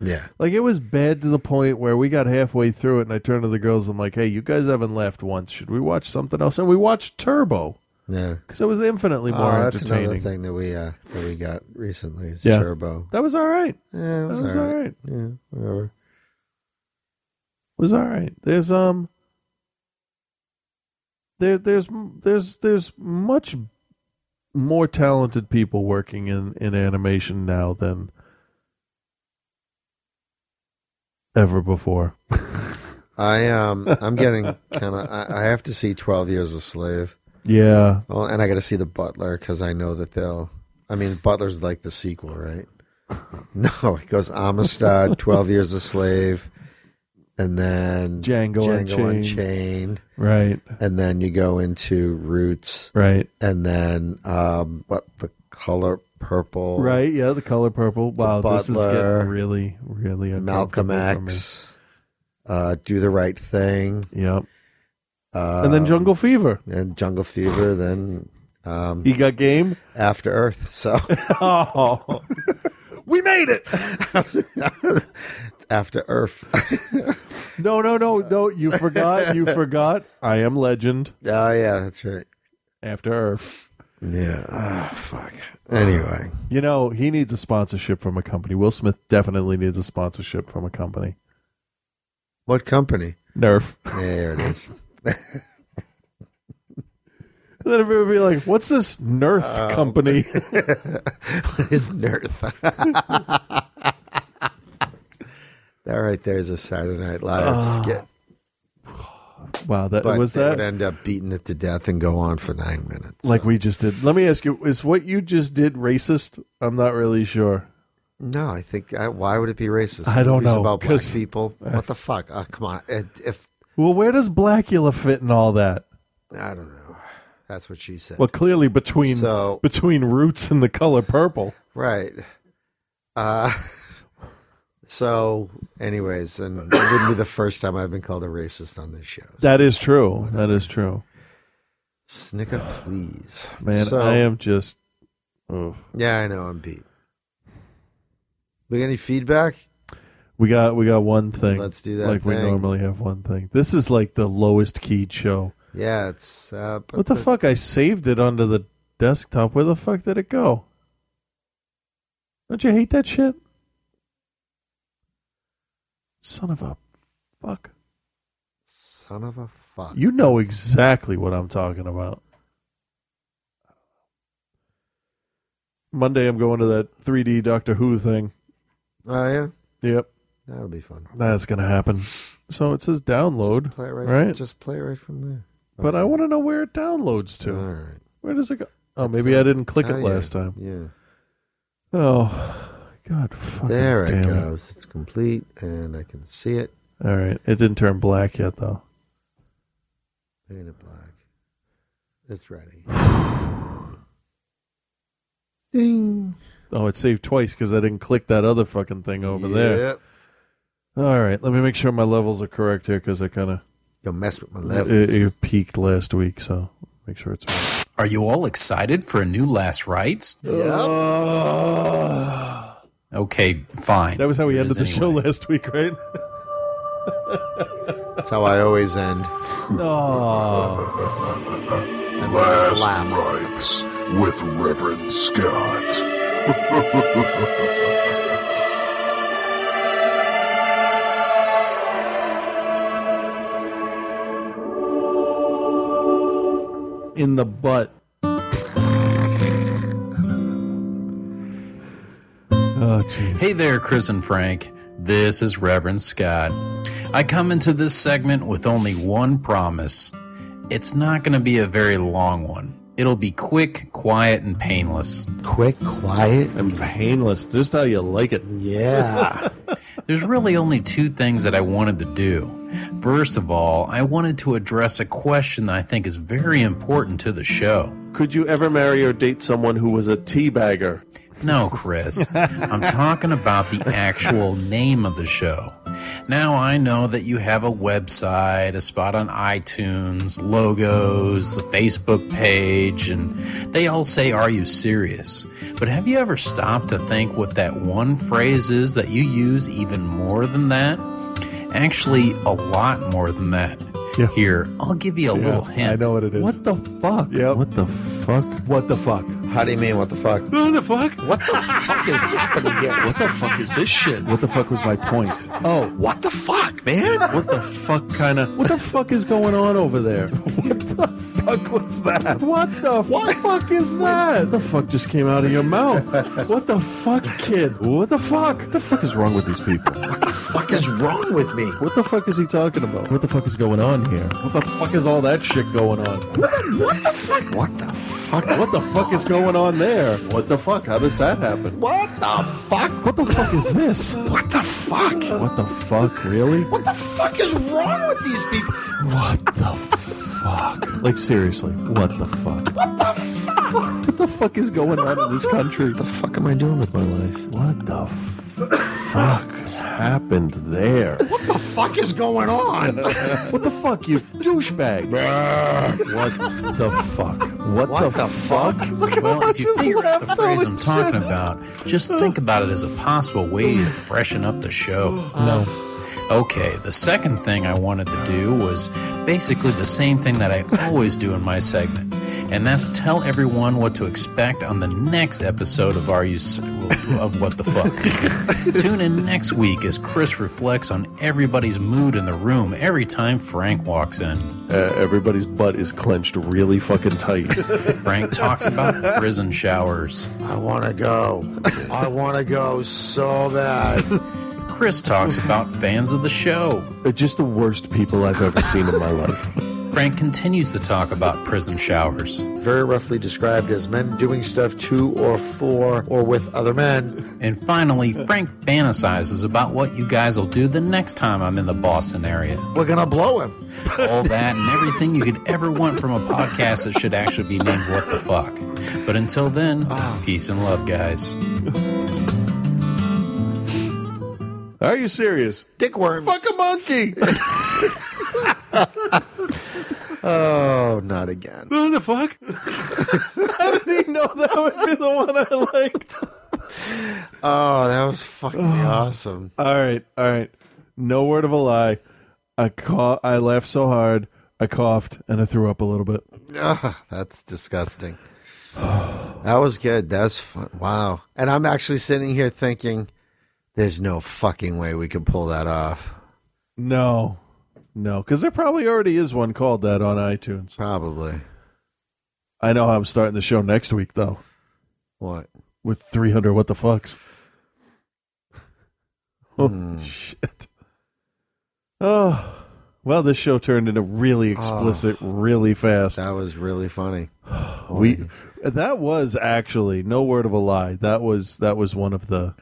Yeah. Like it was bad to the point where we got halfway through it, and I turned to the girls. I'm like, "Hey, you guys haven't laughed once. Should we watch something else?" And we watched Turbo Yeah. because it was infinitely more oh, that's another entertaining. thing that we uh, that we got recently. Is Yeah. Turbo. That was all right. Yeah, it was, was all right. right. Yeah, whatever. was all right. There's um there there's there's there's much more talented people working in in animation now than ever before. I um I'm getting kind of I, I have to see Twelve Years a Slave. Yeah. Well, and I got to see the Butler because I know that they'll. I mean, Butler's like the sequel, right? No, it goes Amistad, Twelve Years a Slave, and then Django Unchained. Unchained. Right. And then you go into Roots, Right. and then um, what the color purple, Right, yeah, the color purple. Wow, this is getting really, really Malcolm uncomfortable for me. X, uh, Do the Right Thing. Yep. Uh, and then Jungle Fever. and Jungle Fever. Then um, You got game? After Earth. So Oh, we made it. After Earth. No, no, no, no. You forgot. You forgot. I am Legend. Oh yeah, that's right. After Earth. Yeah. Ah, fuck. Anyway, You know, he needs a sponsorship from a company. Will Smith definitely needs a sponsorship from a company. what company? Nerf. There it is. Then everybody would be like, what's this Nerf Um, company? what is Nerf? That right there is a Saturday Night Live Ah. skit. wow, that But was that would end up beating it to death and go on for nine minutes. like we just did. Let me ask you, is what you just did racist? I'm not really sure. No, I think I, why would it be racist? I don't Movies know, about black people. What the fuck? Uh, come on, if Well, where does Blacula fit in all that? I don't know, that's what she said. Well, clearly between So- between Roots and the color purple. Right. Uh so anyways, and it wouldn't be the first time I've been called a racist on this show. That is true. That is true. Snicker, please. Man, So- I am just. Oh. Yeah, I know, I'm beat. We got any feedback? We got we got one thing. Let's do that Like we normally have one thing. This is like the lowest keyed show. Yeah, it's uh but What the fuck? I saved it onto the desktop. Where the fuck did it go? Don't you hate that shit? Son of a fuck. Son of a fuck. You know exactly what I'm talking about. Monday, I'm going to that 3D Doctor Who thing. Oh yeah? Yep, That'll be fun. that's gonna happen. So it says download, Play it right, right? From, just play it right from there. but I want to know where it downloads to. All right. Where does it go? Oh, That's maybe I didn't click it tell you. last time. Yeah. Oh, God, fucking There it damn goes. It's complete and I can see it. All right, it didn't turn black yet though. Paint it black. It's ready. Ding. Oh, it saved twice because I didn't click that other fucking thing over there. Yep. All right, let me make sure my levels are correct here because I kind of You'll mess with my levels. it peaked last week, so make sure it's right. Are you all excited for a new Last Rites? Uh, Okay, fine. That was how we it ended the is show last week, right? That's how I always end. Oh, And then there's a Last laugh. Rites with Reverend Scott. in the butt. Oh. Hey there, Chris and Frank. This is Reverend Scott. I come into this segment with only one promise. It's not going to be a very long one. It'll be quick, quiet, and painless. Quick, quiet, and painless. Just how you like it. Yeah. There's really only two things that I wanted to do. First of all, I wanted to address a question that I think is very important to the show. Could you ever marry or date someone who was a teabagger? No, Chris. I'm talking about the actual name of the show. Now, I know that you have a website, a spot on iTunes, logos, the Facebook page, and they all say, Are you serious? But have you ever stopped to think what that one phrase is that you use even more than that? Actually, a lot more than that. Here, I'll give you a little hint. I know what it is. What the fuck? Yep. What the fuck? What the fuck? How do you mean, what the fuck? What the fuck? What the fuck is happening here? What the fuck is this shit? What the fuck was my point? Oh, What the fuck, man? what the fuck kind of? What the fuck is going on over there? what the fuck was that? What the what? fuck is that? The fuck just came out of your mouth? What the fuck, kid? What the fuck? What the fuck is wrong with these people? What the fuck is wrong with me? What the fuck is he talking about? What the fuck is going on here? What the fuck is all that shit going on? What the fuck? What the fuck? What the fuck is going on there? What the fuck? How does that happen? What the fuck? What the fuck is this? What the fuck? What the fuck? Really? What the fuck is wrong with these people? What the fuck? Like seriously, what the fuck? What the fuck? What the fuck is going on in this country? What the fuck am I doing with my life? What the fuck happened there? What the fuck is going on? what the fuck, you douchebag? what the fuck? What, What the, the fuck? fuck? Look at Well, if you figure the phrase I'm talking shit. about, just think about it as a possible way to freshen up the show. No. Uh, okay, the second thing I wanted to do was basically the same thing that I always do in my segment, and that's tell everyone what to expect on the next episode of Are You S- of What the Fuck. Tune in next week as Chris reflects on everybody's mood in the room every time Frank walks in. Uh, everybody's butt is clenched really fucking tight. Frank talks about prison showers. I want to go. I want to go so bad. Chris talks about fans of the show. They're just the worst people I've ever seen in my life. Frank continues to talk about prison showers. Very roughly described as men doing stuff to or for or with other men. And finally, Frank fantasizes about what you guys will do the next time I'm in the Boston area. We're gonna blow him. All that and everything you could ever want from a podcast that should actually be named What the Fuck. But until then, ah. peace and love, guys. Are you serious? Dick worms. Fuck a monkey. Oh, not again. What the fuck? I did he know that would be the one I liked? Oh, that was fucking oh. awesome. All right, all right. No word of a lie. I cough, I laughed so hard, I coughed and I threw up a little bit. Ugh, that's disgusting. That was good. That's fun. Wow. And I'm actually sitting here thinking, there's no fucking way we could pull that off. No, no, because there probably already is one called that on iTunes. Probably. I know how I'm starting the show next week though. What? With 300 what the fucks. Oh shit. Oh. Well, this show turned into really ah. explicit really fast. That was really funny. we that was actually no word of a lie. That was that was one of the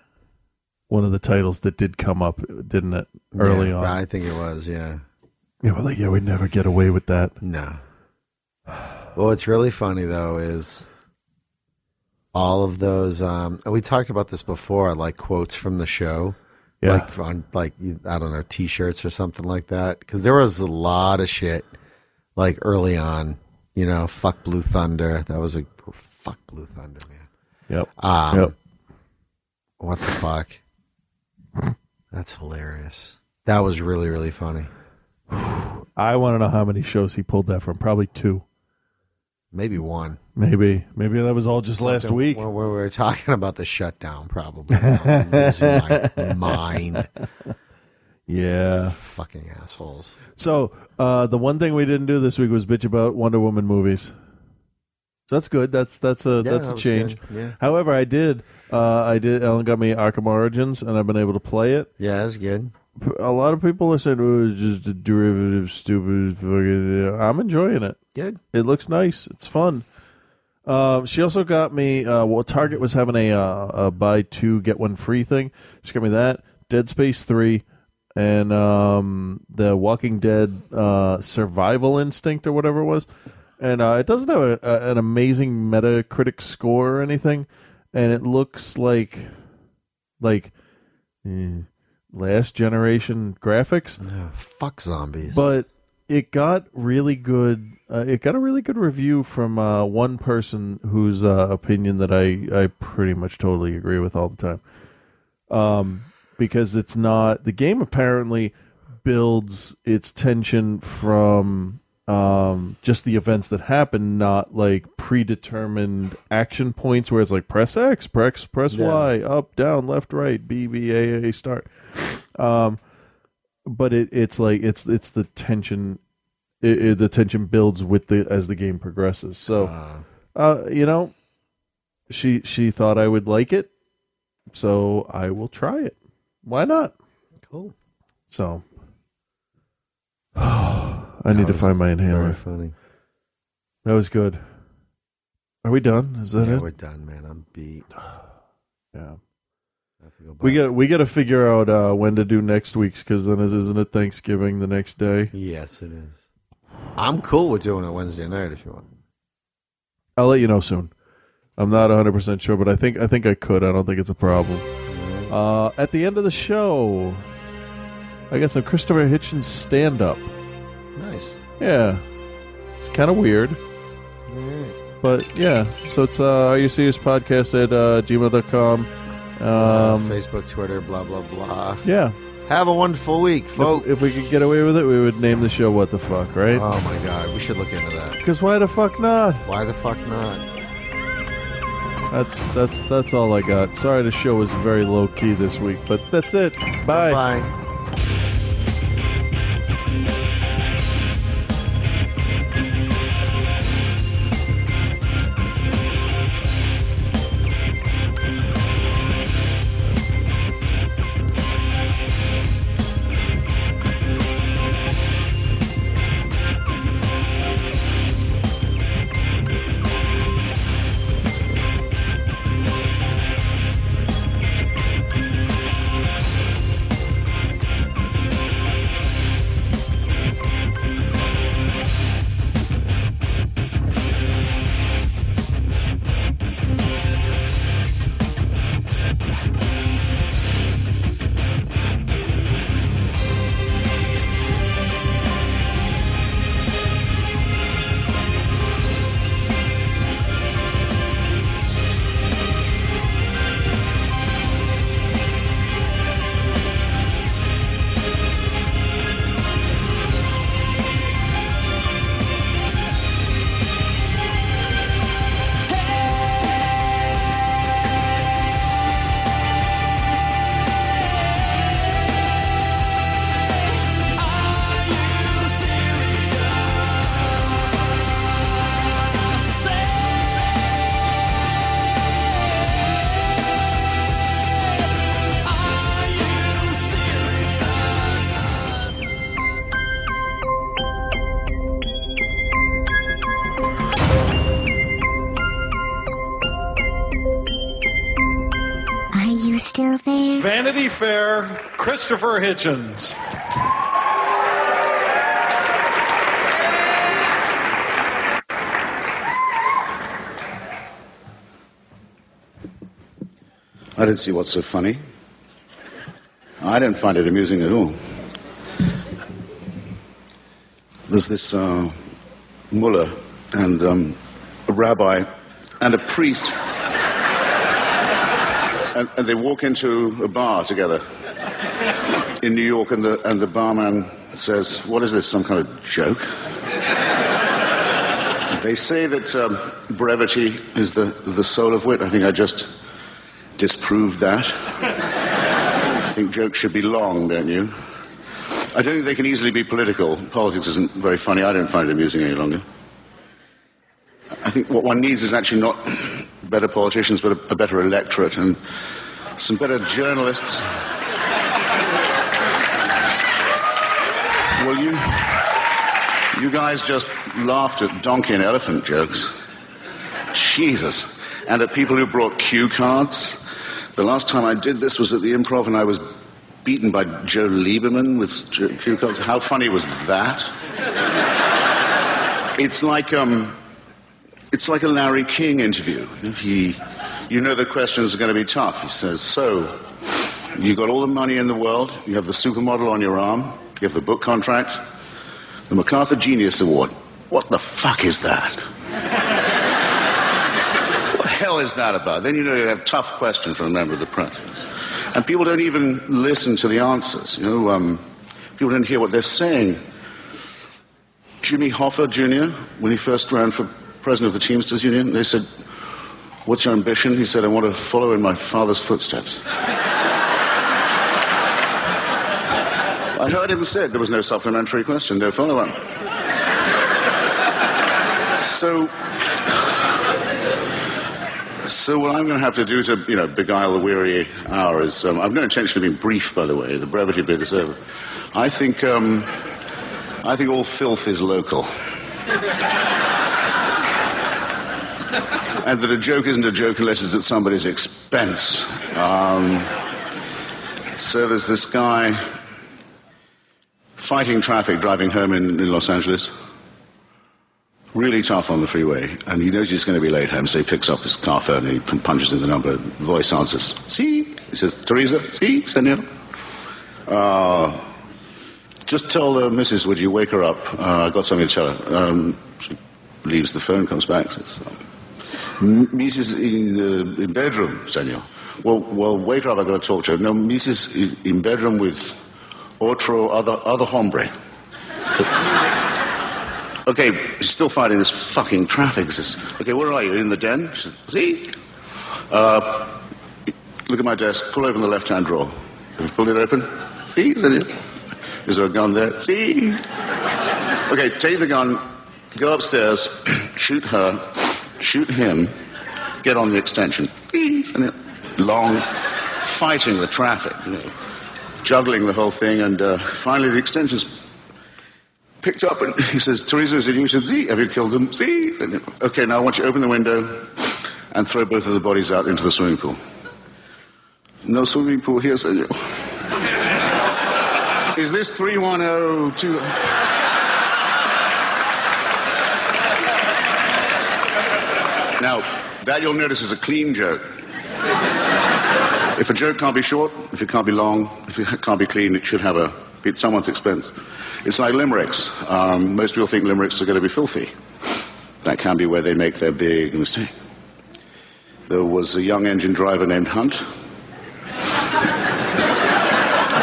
one of the titles that did come up, didn't it? Early Yeah, on. I think it was, yeah. Yeah, we're like, yeah, we'd never get away with that. No. Well, what's really funny though is all of those. Um, and we talked about this before, like quotes from the show, Yeah. like on like I don't know T-shirts or something like that. Because there was a lot of shit like early on. You know, fuck Blue Thunder. That was a fuck Blue Thunder, man. Yep. Um, Yep. What the fuck? That's hilarious. That was really really funny. I want to know how many shows he pulled that from. Probably two. Maybe one. Maybe. Maybe that was all just last week. When we were talking about the shutdown, probably. I'm losing my mind. Yeah. Fucking assholes. So uh, the one thing we didn't do this week was bitch about Wonder Woman movies. So that's good. That's that's a Yeah, that's that a change. Yeah. However, I did uh, I did Ellen got me Arkham Origins, and I've been able to play it. Yeah, that's good. A lot of people are saying, "Oh, it's just a derivative, stupid." Fucking. I'm enjoying it. Good. It looks nice. It's fun. Um, she also got me. Uh, well, Target was having a, uh, a buy two get one free thing. She got me that Dead Space three, and um, the Walking Dead uh, Survival Instinct or whatever it was. And uh, it doesn't have a, a, an amazing Metacritic score or anything, and it looks like like eh, last generation graphics. fuck zombies. But it got really good. Uh, it got a really good review from uh, one person whose uh, opinion that I I pretty much totally agree with all the time. Um, because it's not the game apparently builds its tension from um just the events that happen not like predetermined action points where it's like press x press press Yeah. y up down left right b b a a start um but it, it's like it's it's the tension it, it, the tension builds with the as the game progresses. So, uh, you know, she she thought I would like it, so I will try it. Why not? Cool. So, I need to find my inhaler. very funny. That was good. Are we done? Is that yeah, it? we're done, man. I'm beat. Yeah. I have to go We got we got to figure out uh, when to do next week's because then is, isn't it Thanksgiving the next day? Yes, it is. I'm cool with doing it Wednesday night if you want. I'll let you know soon. I'm not 100 percent sure, but I think I think I could. I don't think it's a problem. Uh, at the end of the show, I got some Christopher Hitchens stand up. Nice. Yeah, it's kind of weird, but yeah. So it's uh, Are You Serious Podcast at uh, gmail.com. Uh, Um, Facebook, Twitter, blah blah blah. yeah. Have a wonderful week, folks. If, if we could get away with it, we would name the show "What the Fuck," right? Oh my god, we should look into that. Because why the fuck not? Why the fuck not? That's that's that's all I got. Sorry, the show was very low key this week, but that's it. Bye. Bye. Christopher Hitchens. I don't see what's so funny. I don't find it amusing at all. There's this uh, mullah and um, a rabbi and a priest, and, and they walk into a bar together in New York, and the, and the barman says, What is this, some kind of joke? They say that um, brevity is the, the soul of wit. I think I just disproved that. I think jokes should be long, don't you? I don't think they can easily be political. Politics isn't very funny. I don't find it amusing any longer. I think what one needs is actually not better politicians, but a, a better electorate and some better journalists. Well, you, you guys just laughed at donkey and elephant jokes. Jesus. And at people who brought cue cards. The last time I did this was at the improv and I was beaten by Joe Lieberman with cue cards. How funny was that? It's like, um, it's like a Larry King interview. He, you know the questions are going to be tough. He says, so, you got all the money in the world, you have the supermodel on your arm, have the book contract, the MacArthur Genius Award. What the fuck is that? what the hell is that about? Then you know you have a tough question from a member of the press. And people don't even listen to the answers. You know, um, people don't hear what they're saying. Jimmy Hoffa Jr., when he first ran for president of the Teamsters Union, they said, What's your ambition? He said, I want to follow in my father's footsteps. I heard him say there was no supplementary question, no follow up. So, so what I'm going to have to do to, you know, beguile the weary hour is, um, I've no intention of being brief, by the way. The brevity bit is over. I think, um, I think all filth is local. and that a joke isn't a joke unless it's at somebody's expense. Um, so there's this guy fighting traffic driving home in, in Los Angeles. Really tough on the freeway, and he knows he's going to be late home, so he picks up his car phone and he punches in the number. The voice answers, "See," he says, "Teresa, see, senor." Uh, just tell the missus, would you wake her up? Uh, I got something to tell her. Um, she leaves the phone, comes back, says, "Mrs. in, uh, in bedroom, senor." Well, well, wake her up. I got to talk to her. No, Mrs. in bedroom with otro other other hombre. Okay, she's still fighting this fucking traffic. Says, okay, where are you? In the den? She says, see? Uh, look at my desk. Pull open the left-hand drawer. Have you pulled it open? See? Is, it? Is there a gun there? See? Okay, take the gun, go upstairs, shoot her, shoot him, get on the extension. See? Long, fighting the traffic, you know, juggling the whole thing, and uh, finally the extension's picked up and he says, Teresa, is it you? She said, Z, have you killed them? Z. And, okay, now I want you to open the window and throw both of the bodies out into the swimming pool. No swimming pool here. Is this 3102? Now, that you'll notice is a clean joke. If a joke can't be short, if it can't be long, if it can't be clean, it should have a be at someone's expense. It's like limericks. Um, most people think limericks are going to be filthy. That can be where they make their big mistake. There was a young engine driver named Hunt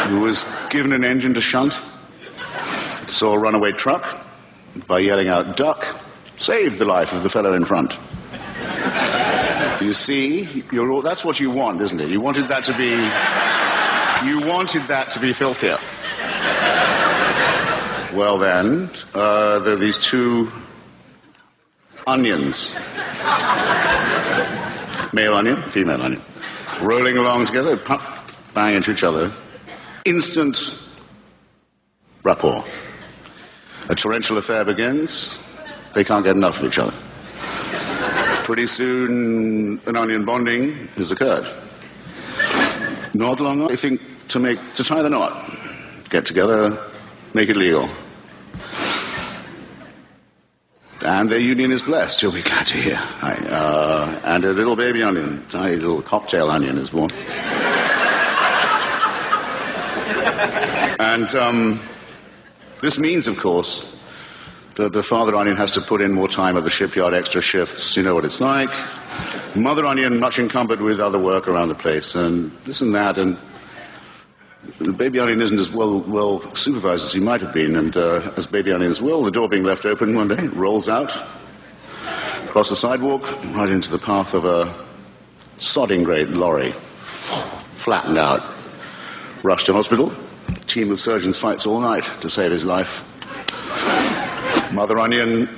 who was given an engine to shunt, saw a runaway truck, by yelling out, duck, saved the life of the fellow in front. You see, all, that's what you want, isn't it? You wanted that to be, you wanted that to be filthier. Well, then, uh, there are these two onions male onion, female onion, rolling along together, pump, bang into each other. Instant rapport. A torrential affair begins. They can't get enough of each other. Pretty soon, an onion bonding has occurred. Not long, I think, to make to tie the knot, get together, make it legal. And their union is blessed, you'll be glad to hear. I, uh, and a little baby onion, tiny little cocktail onion is born. and um, this means, of course, that the father onion has to put in more time at the shipyard, extra shifts. You know what it's like. Mother onion, much encumbered with other work around the place, and this and that, and the baby onion isn't as well well supervised as he might have been, and uh, as baby onions will, the door being left open one day, rolls out across the sidewalk, right into the path of a sodding great lorry, flattened out, rushed to hospital. Team of surgeons fights all night to save his life. Mother onion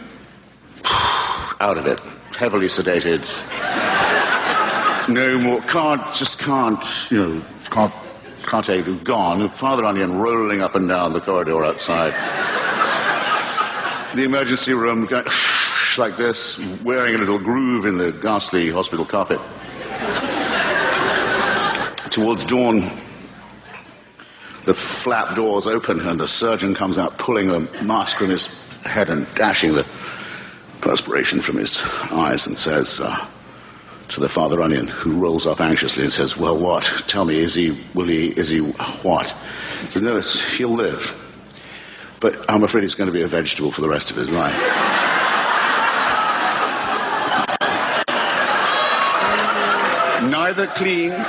out of it, heavily sedated. No more, can't, just can't, you know, can't can't it, gone. Father Onion rolling up and down the corridor outside. the emergency room going like this, wearing a little groove in the ghastly hospital carpet. Towards dawn, the flap doors open and the surgeon comes out pulling a mask from his head and dashing the perspiration from his eyes and says, uh, to the father onion, who rolls up anxiously and says, "Well, what? Tell me, is he? Will he? Is he what?" He says, "No, he'll live, but I'm afraid he's going to be a vegetable for the rest of his life." Neither clean,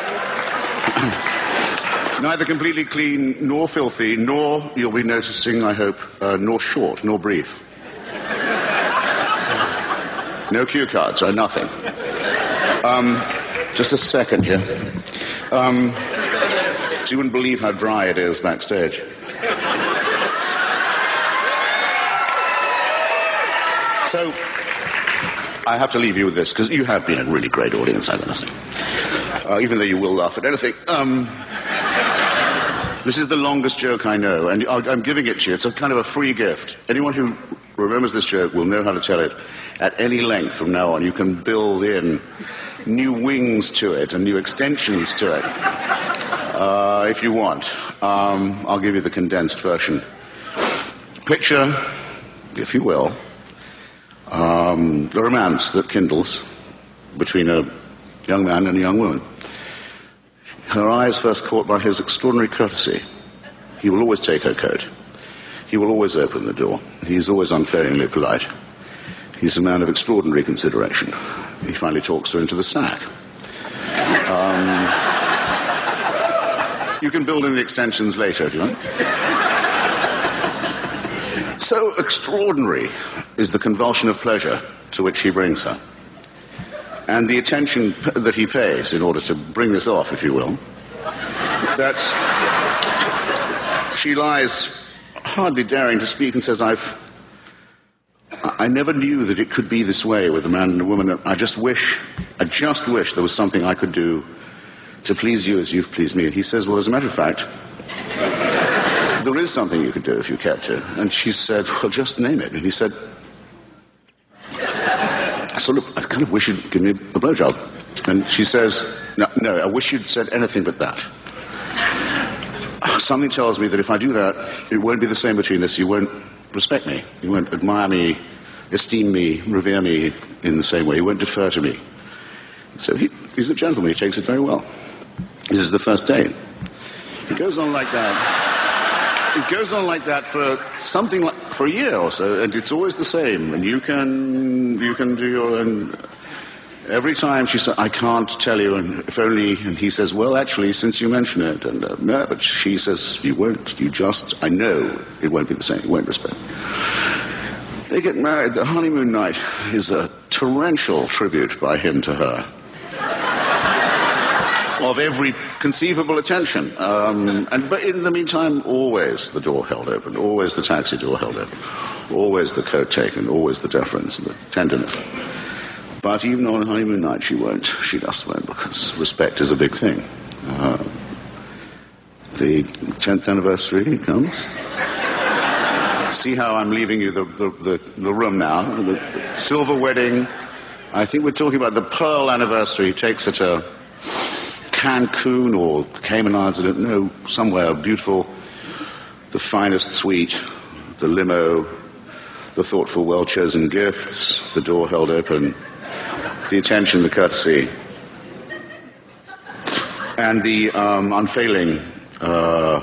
neither completely clean, nor filthy, nor you'll be noticing, I hope, uh, nor short, nor brief. No cue cards, or nothing. Um, just a second here. Um, you wouldn't believe how dry it is backstage. So, I have to leave you with this because you have been a really great audience, I say. Uh, even though you will laugh at anything. Um, this is the longest joke I know, and I'm giving it to you. It's a kind of a free gift. Anyone who remembers this joke will know how to tell it at any length from now on. You can build in new wings to it and new extensions to it uh, if you want. Um, I'll give you the condensed version. Picture, if you will, um, the romance that kindles between a young man and a young woman. Her eye is first caught by his extraordinary courtesy. He will always take her coat. He will always open the door. He is always unfailingly polite. He's a man of extraordinary consideration. He finally talks her into the sack. Um, you can build in the extensions later if you want. So extraordinary is the convulsion of pleasure to which he brings her, and the attention that he pays in order to bring this off, if you will, that she lies hardly daring to speak and says, I've. I never knew that it could be this way with a man and a woman. I just wish, I just wish there was something I could do to please you as you've pleased me. And he says, Well, as a matter of fact, there is something you could do if you cared to. And she said, Well, just name it. And he said, I sort of, I kind of wish you'd give me a blowjob. And she says, No, no, I wish you'd said anything but that. Something tells me that if I do that, it won't be the same between us. You won't respect me. You won't admire me, esteem me, revere me in the same way. You won't defer to me. So he, he's a gentleman. He takes it very well. This is the first date. It goes on like that. It goes on like that for something like for a year or so, and it's always the same. And you can you can do your and every time she says, "I can't tell you," and if only, and he says, "Well, actually, since you mention it," and uh, no, but she says, "You won't. You just. I know it won't be the same. You won't respect." They get married. The honeymoon night is a torrential tribute by him to her of every conceivable attention. Um, and, but in the meantime, always the door held open, always the taxi door held open, always the coat taken, always the deference and the tenderness. But even on honeymoon night, she won't. She just won't because respect is a big thing. Uh, the 10th anniversary comes. See how I'm leaving you the, the, the, the room now? The silver wedding. I think we're talking about the pearl anniversary. Takes her to Cancun or Cayman Islands, I don't know, somewhere beautiful, the finest suite, the limo, the thoughtful, well chosen gifts, the door held open, the attention, the courtesy, and the um, unfailing uh,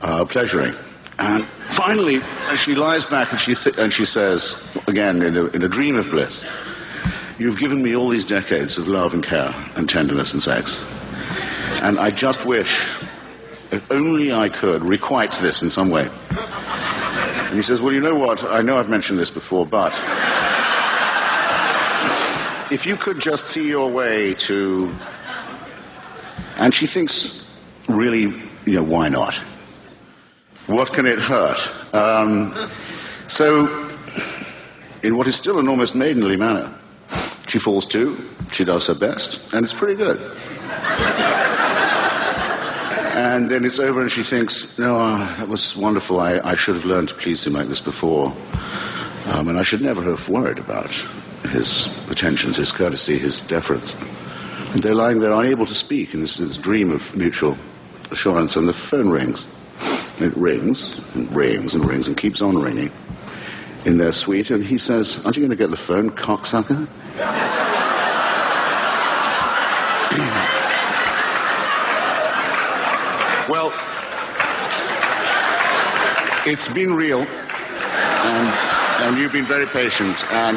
uh, pleasuring. And finally, as she lies back and she, th- and she says, again, in a, in a dream of bliss, You've given me all these decades of love and care and tenderness and sex. And I just wish, if only I could, requite this in some way. And he says, Well, you know what? I know I've mentioned this before, but if you could just see your way to. And she thinks, really, you know, why not? What can it hurt? Um, so, in what is still an almost maidenly manner, she falls to, she does her best, and it's pretty good. and then it's over, and she thinks, No, uh, that was wonderful. I, I should have learned to please him like this before. Um, and I should never have worried about his attentions, his courtesy, his deference. And they're lying there unable to speak in this, this dream of mutual assurance, and the phone rings. It rings, and rings, and rings, and keeps on ringing in their suite, and he says, Aren't you going to get the phone, cocksucker? well, it's been real, and, and you've been very patient, and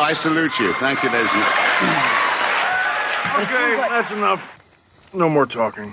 I salute you. Thank you, ladies and gentlemen. Okay, that's enough. No more talking.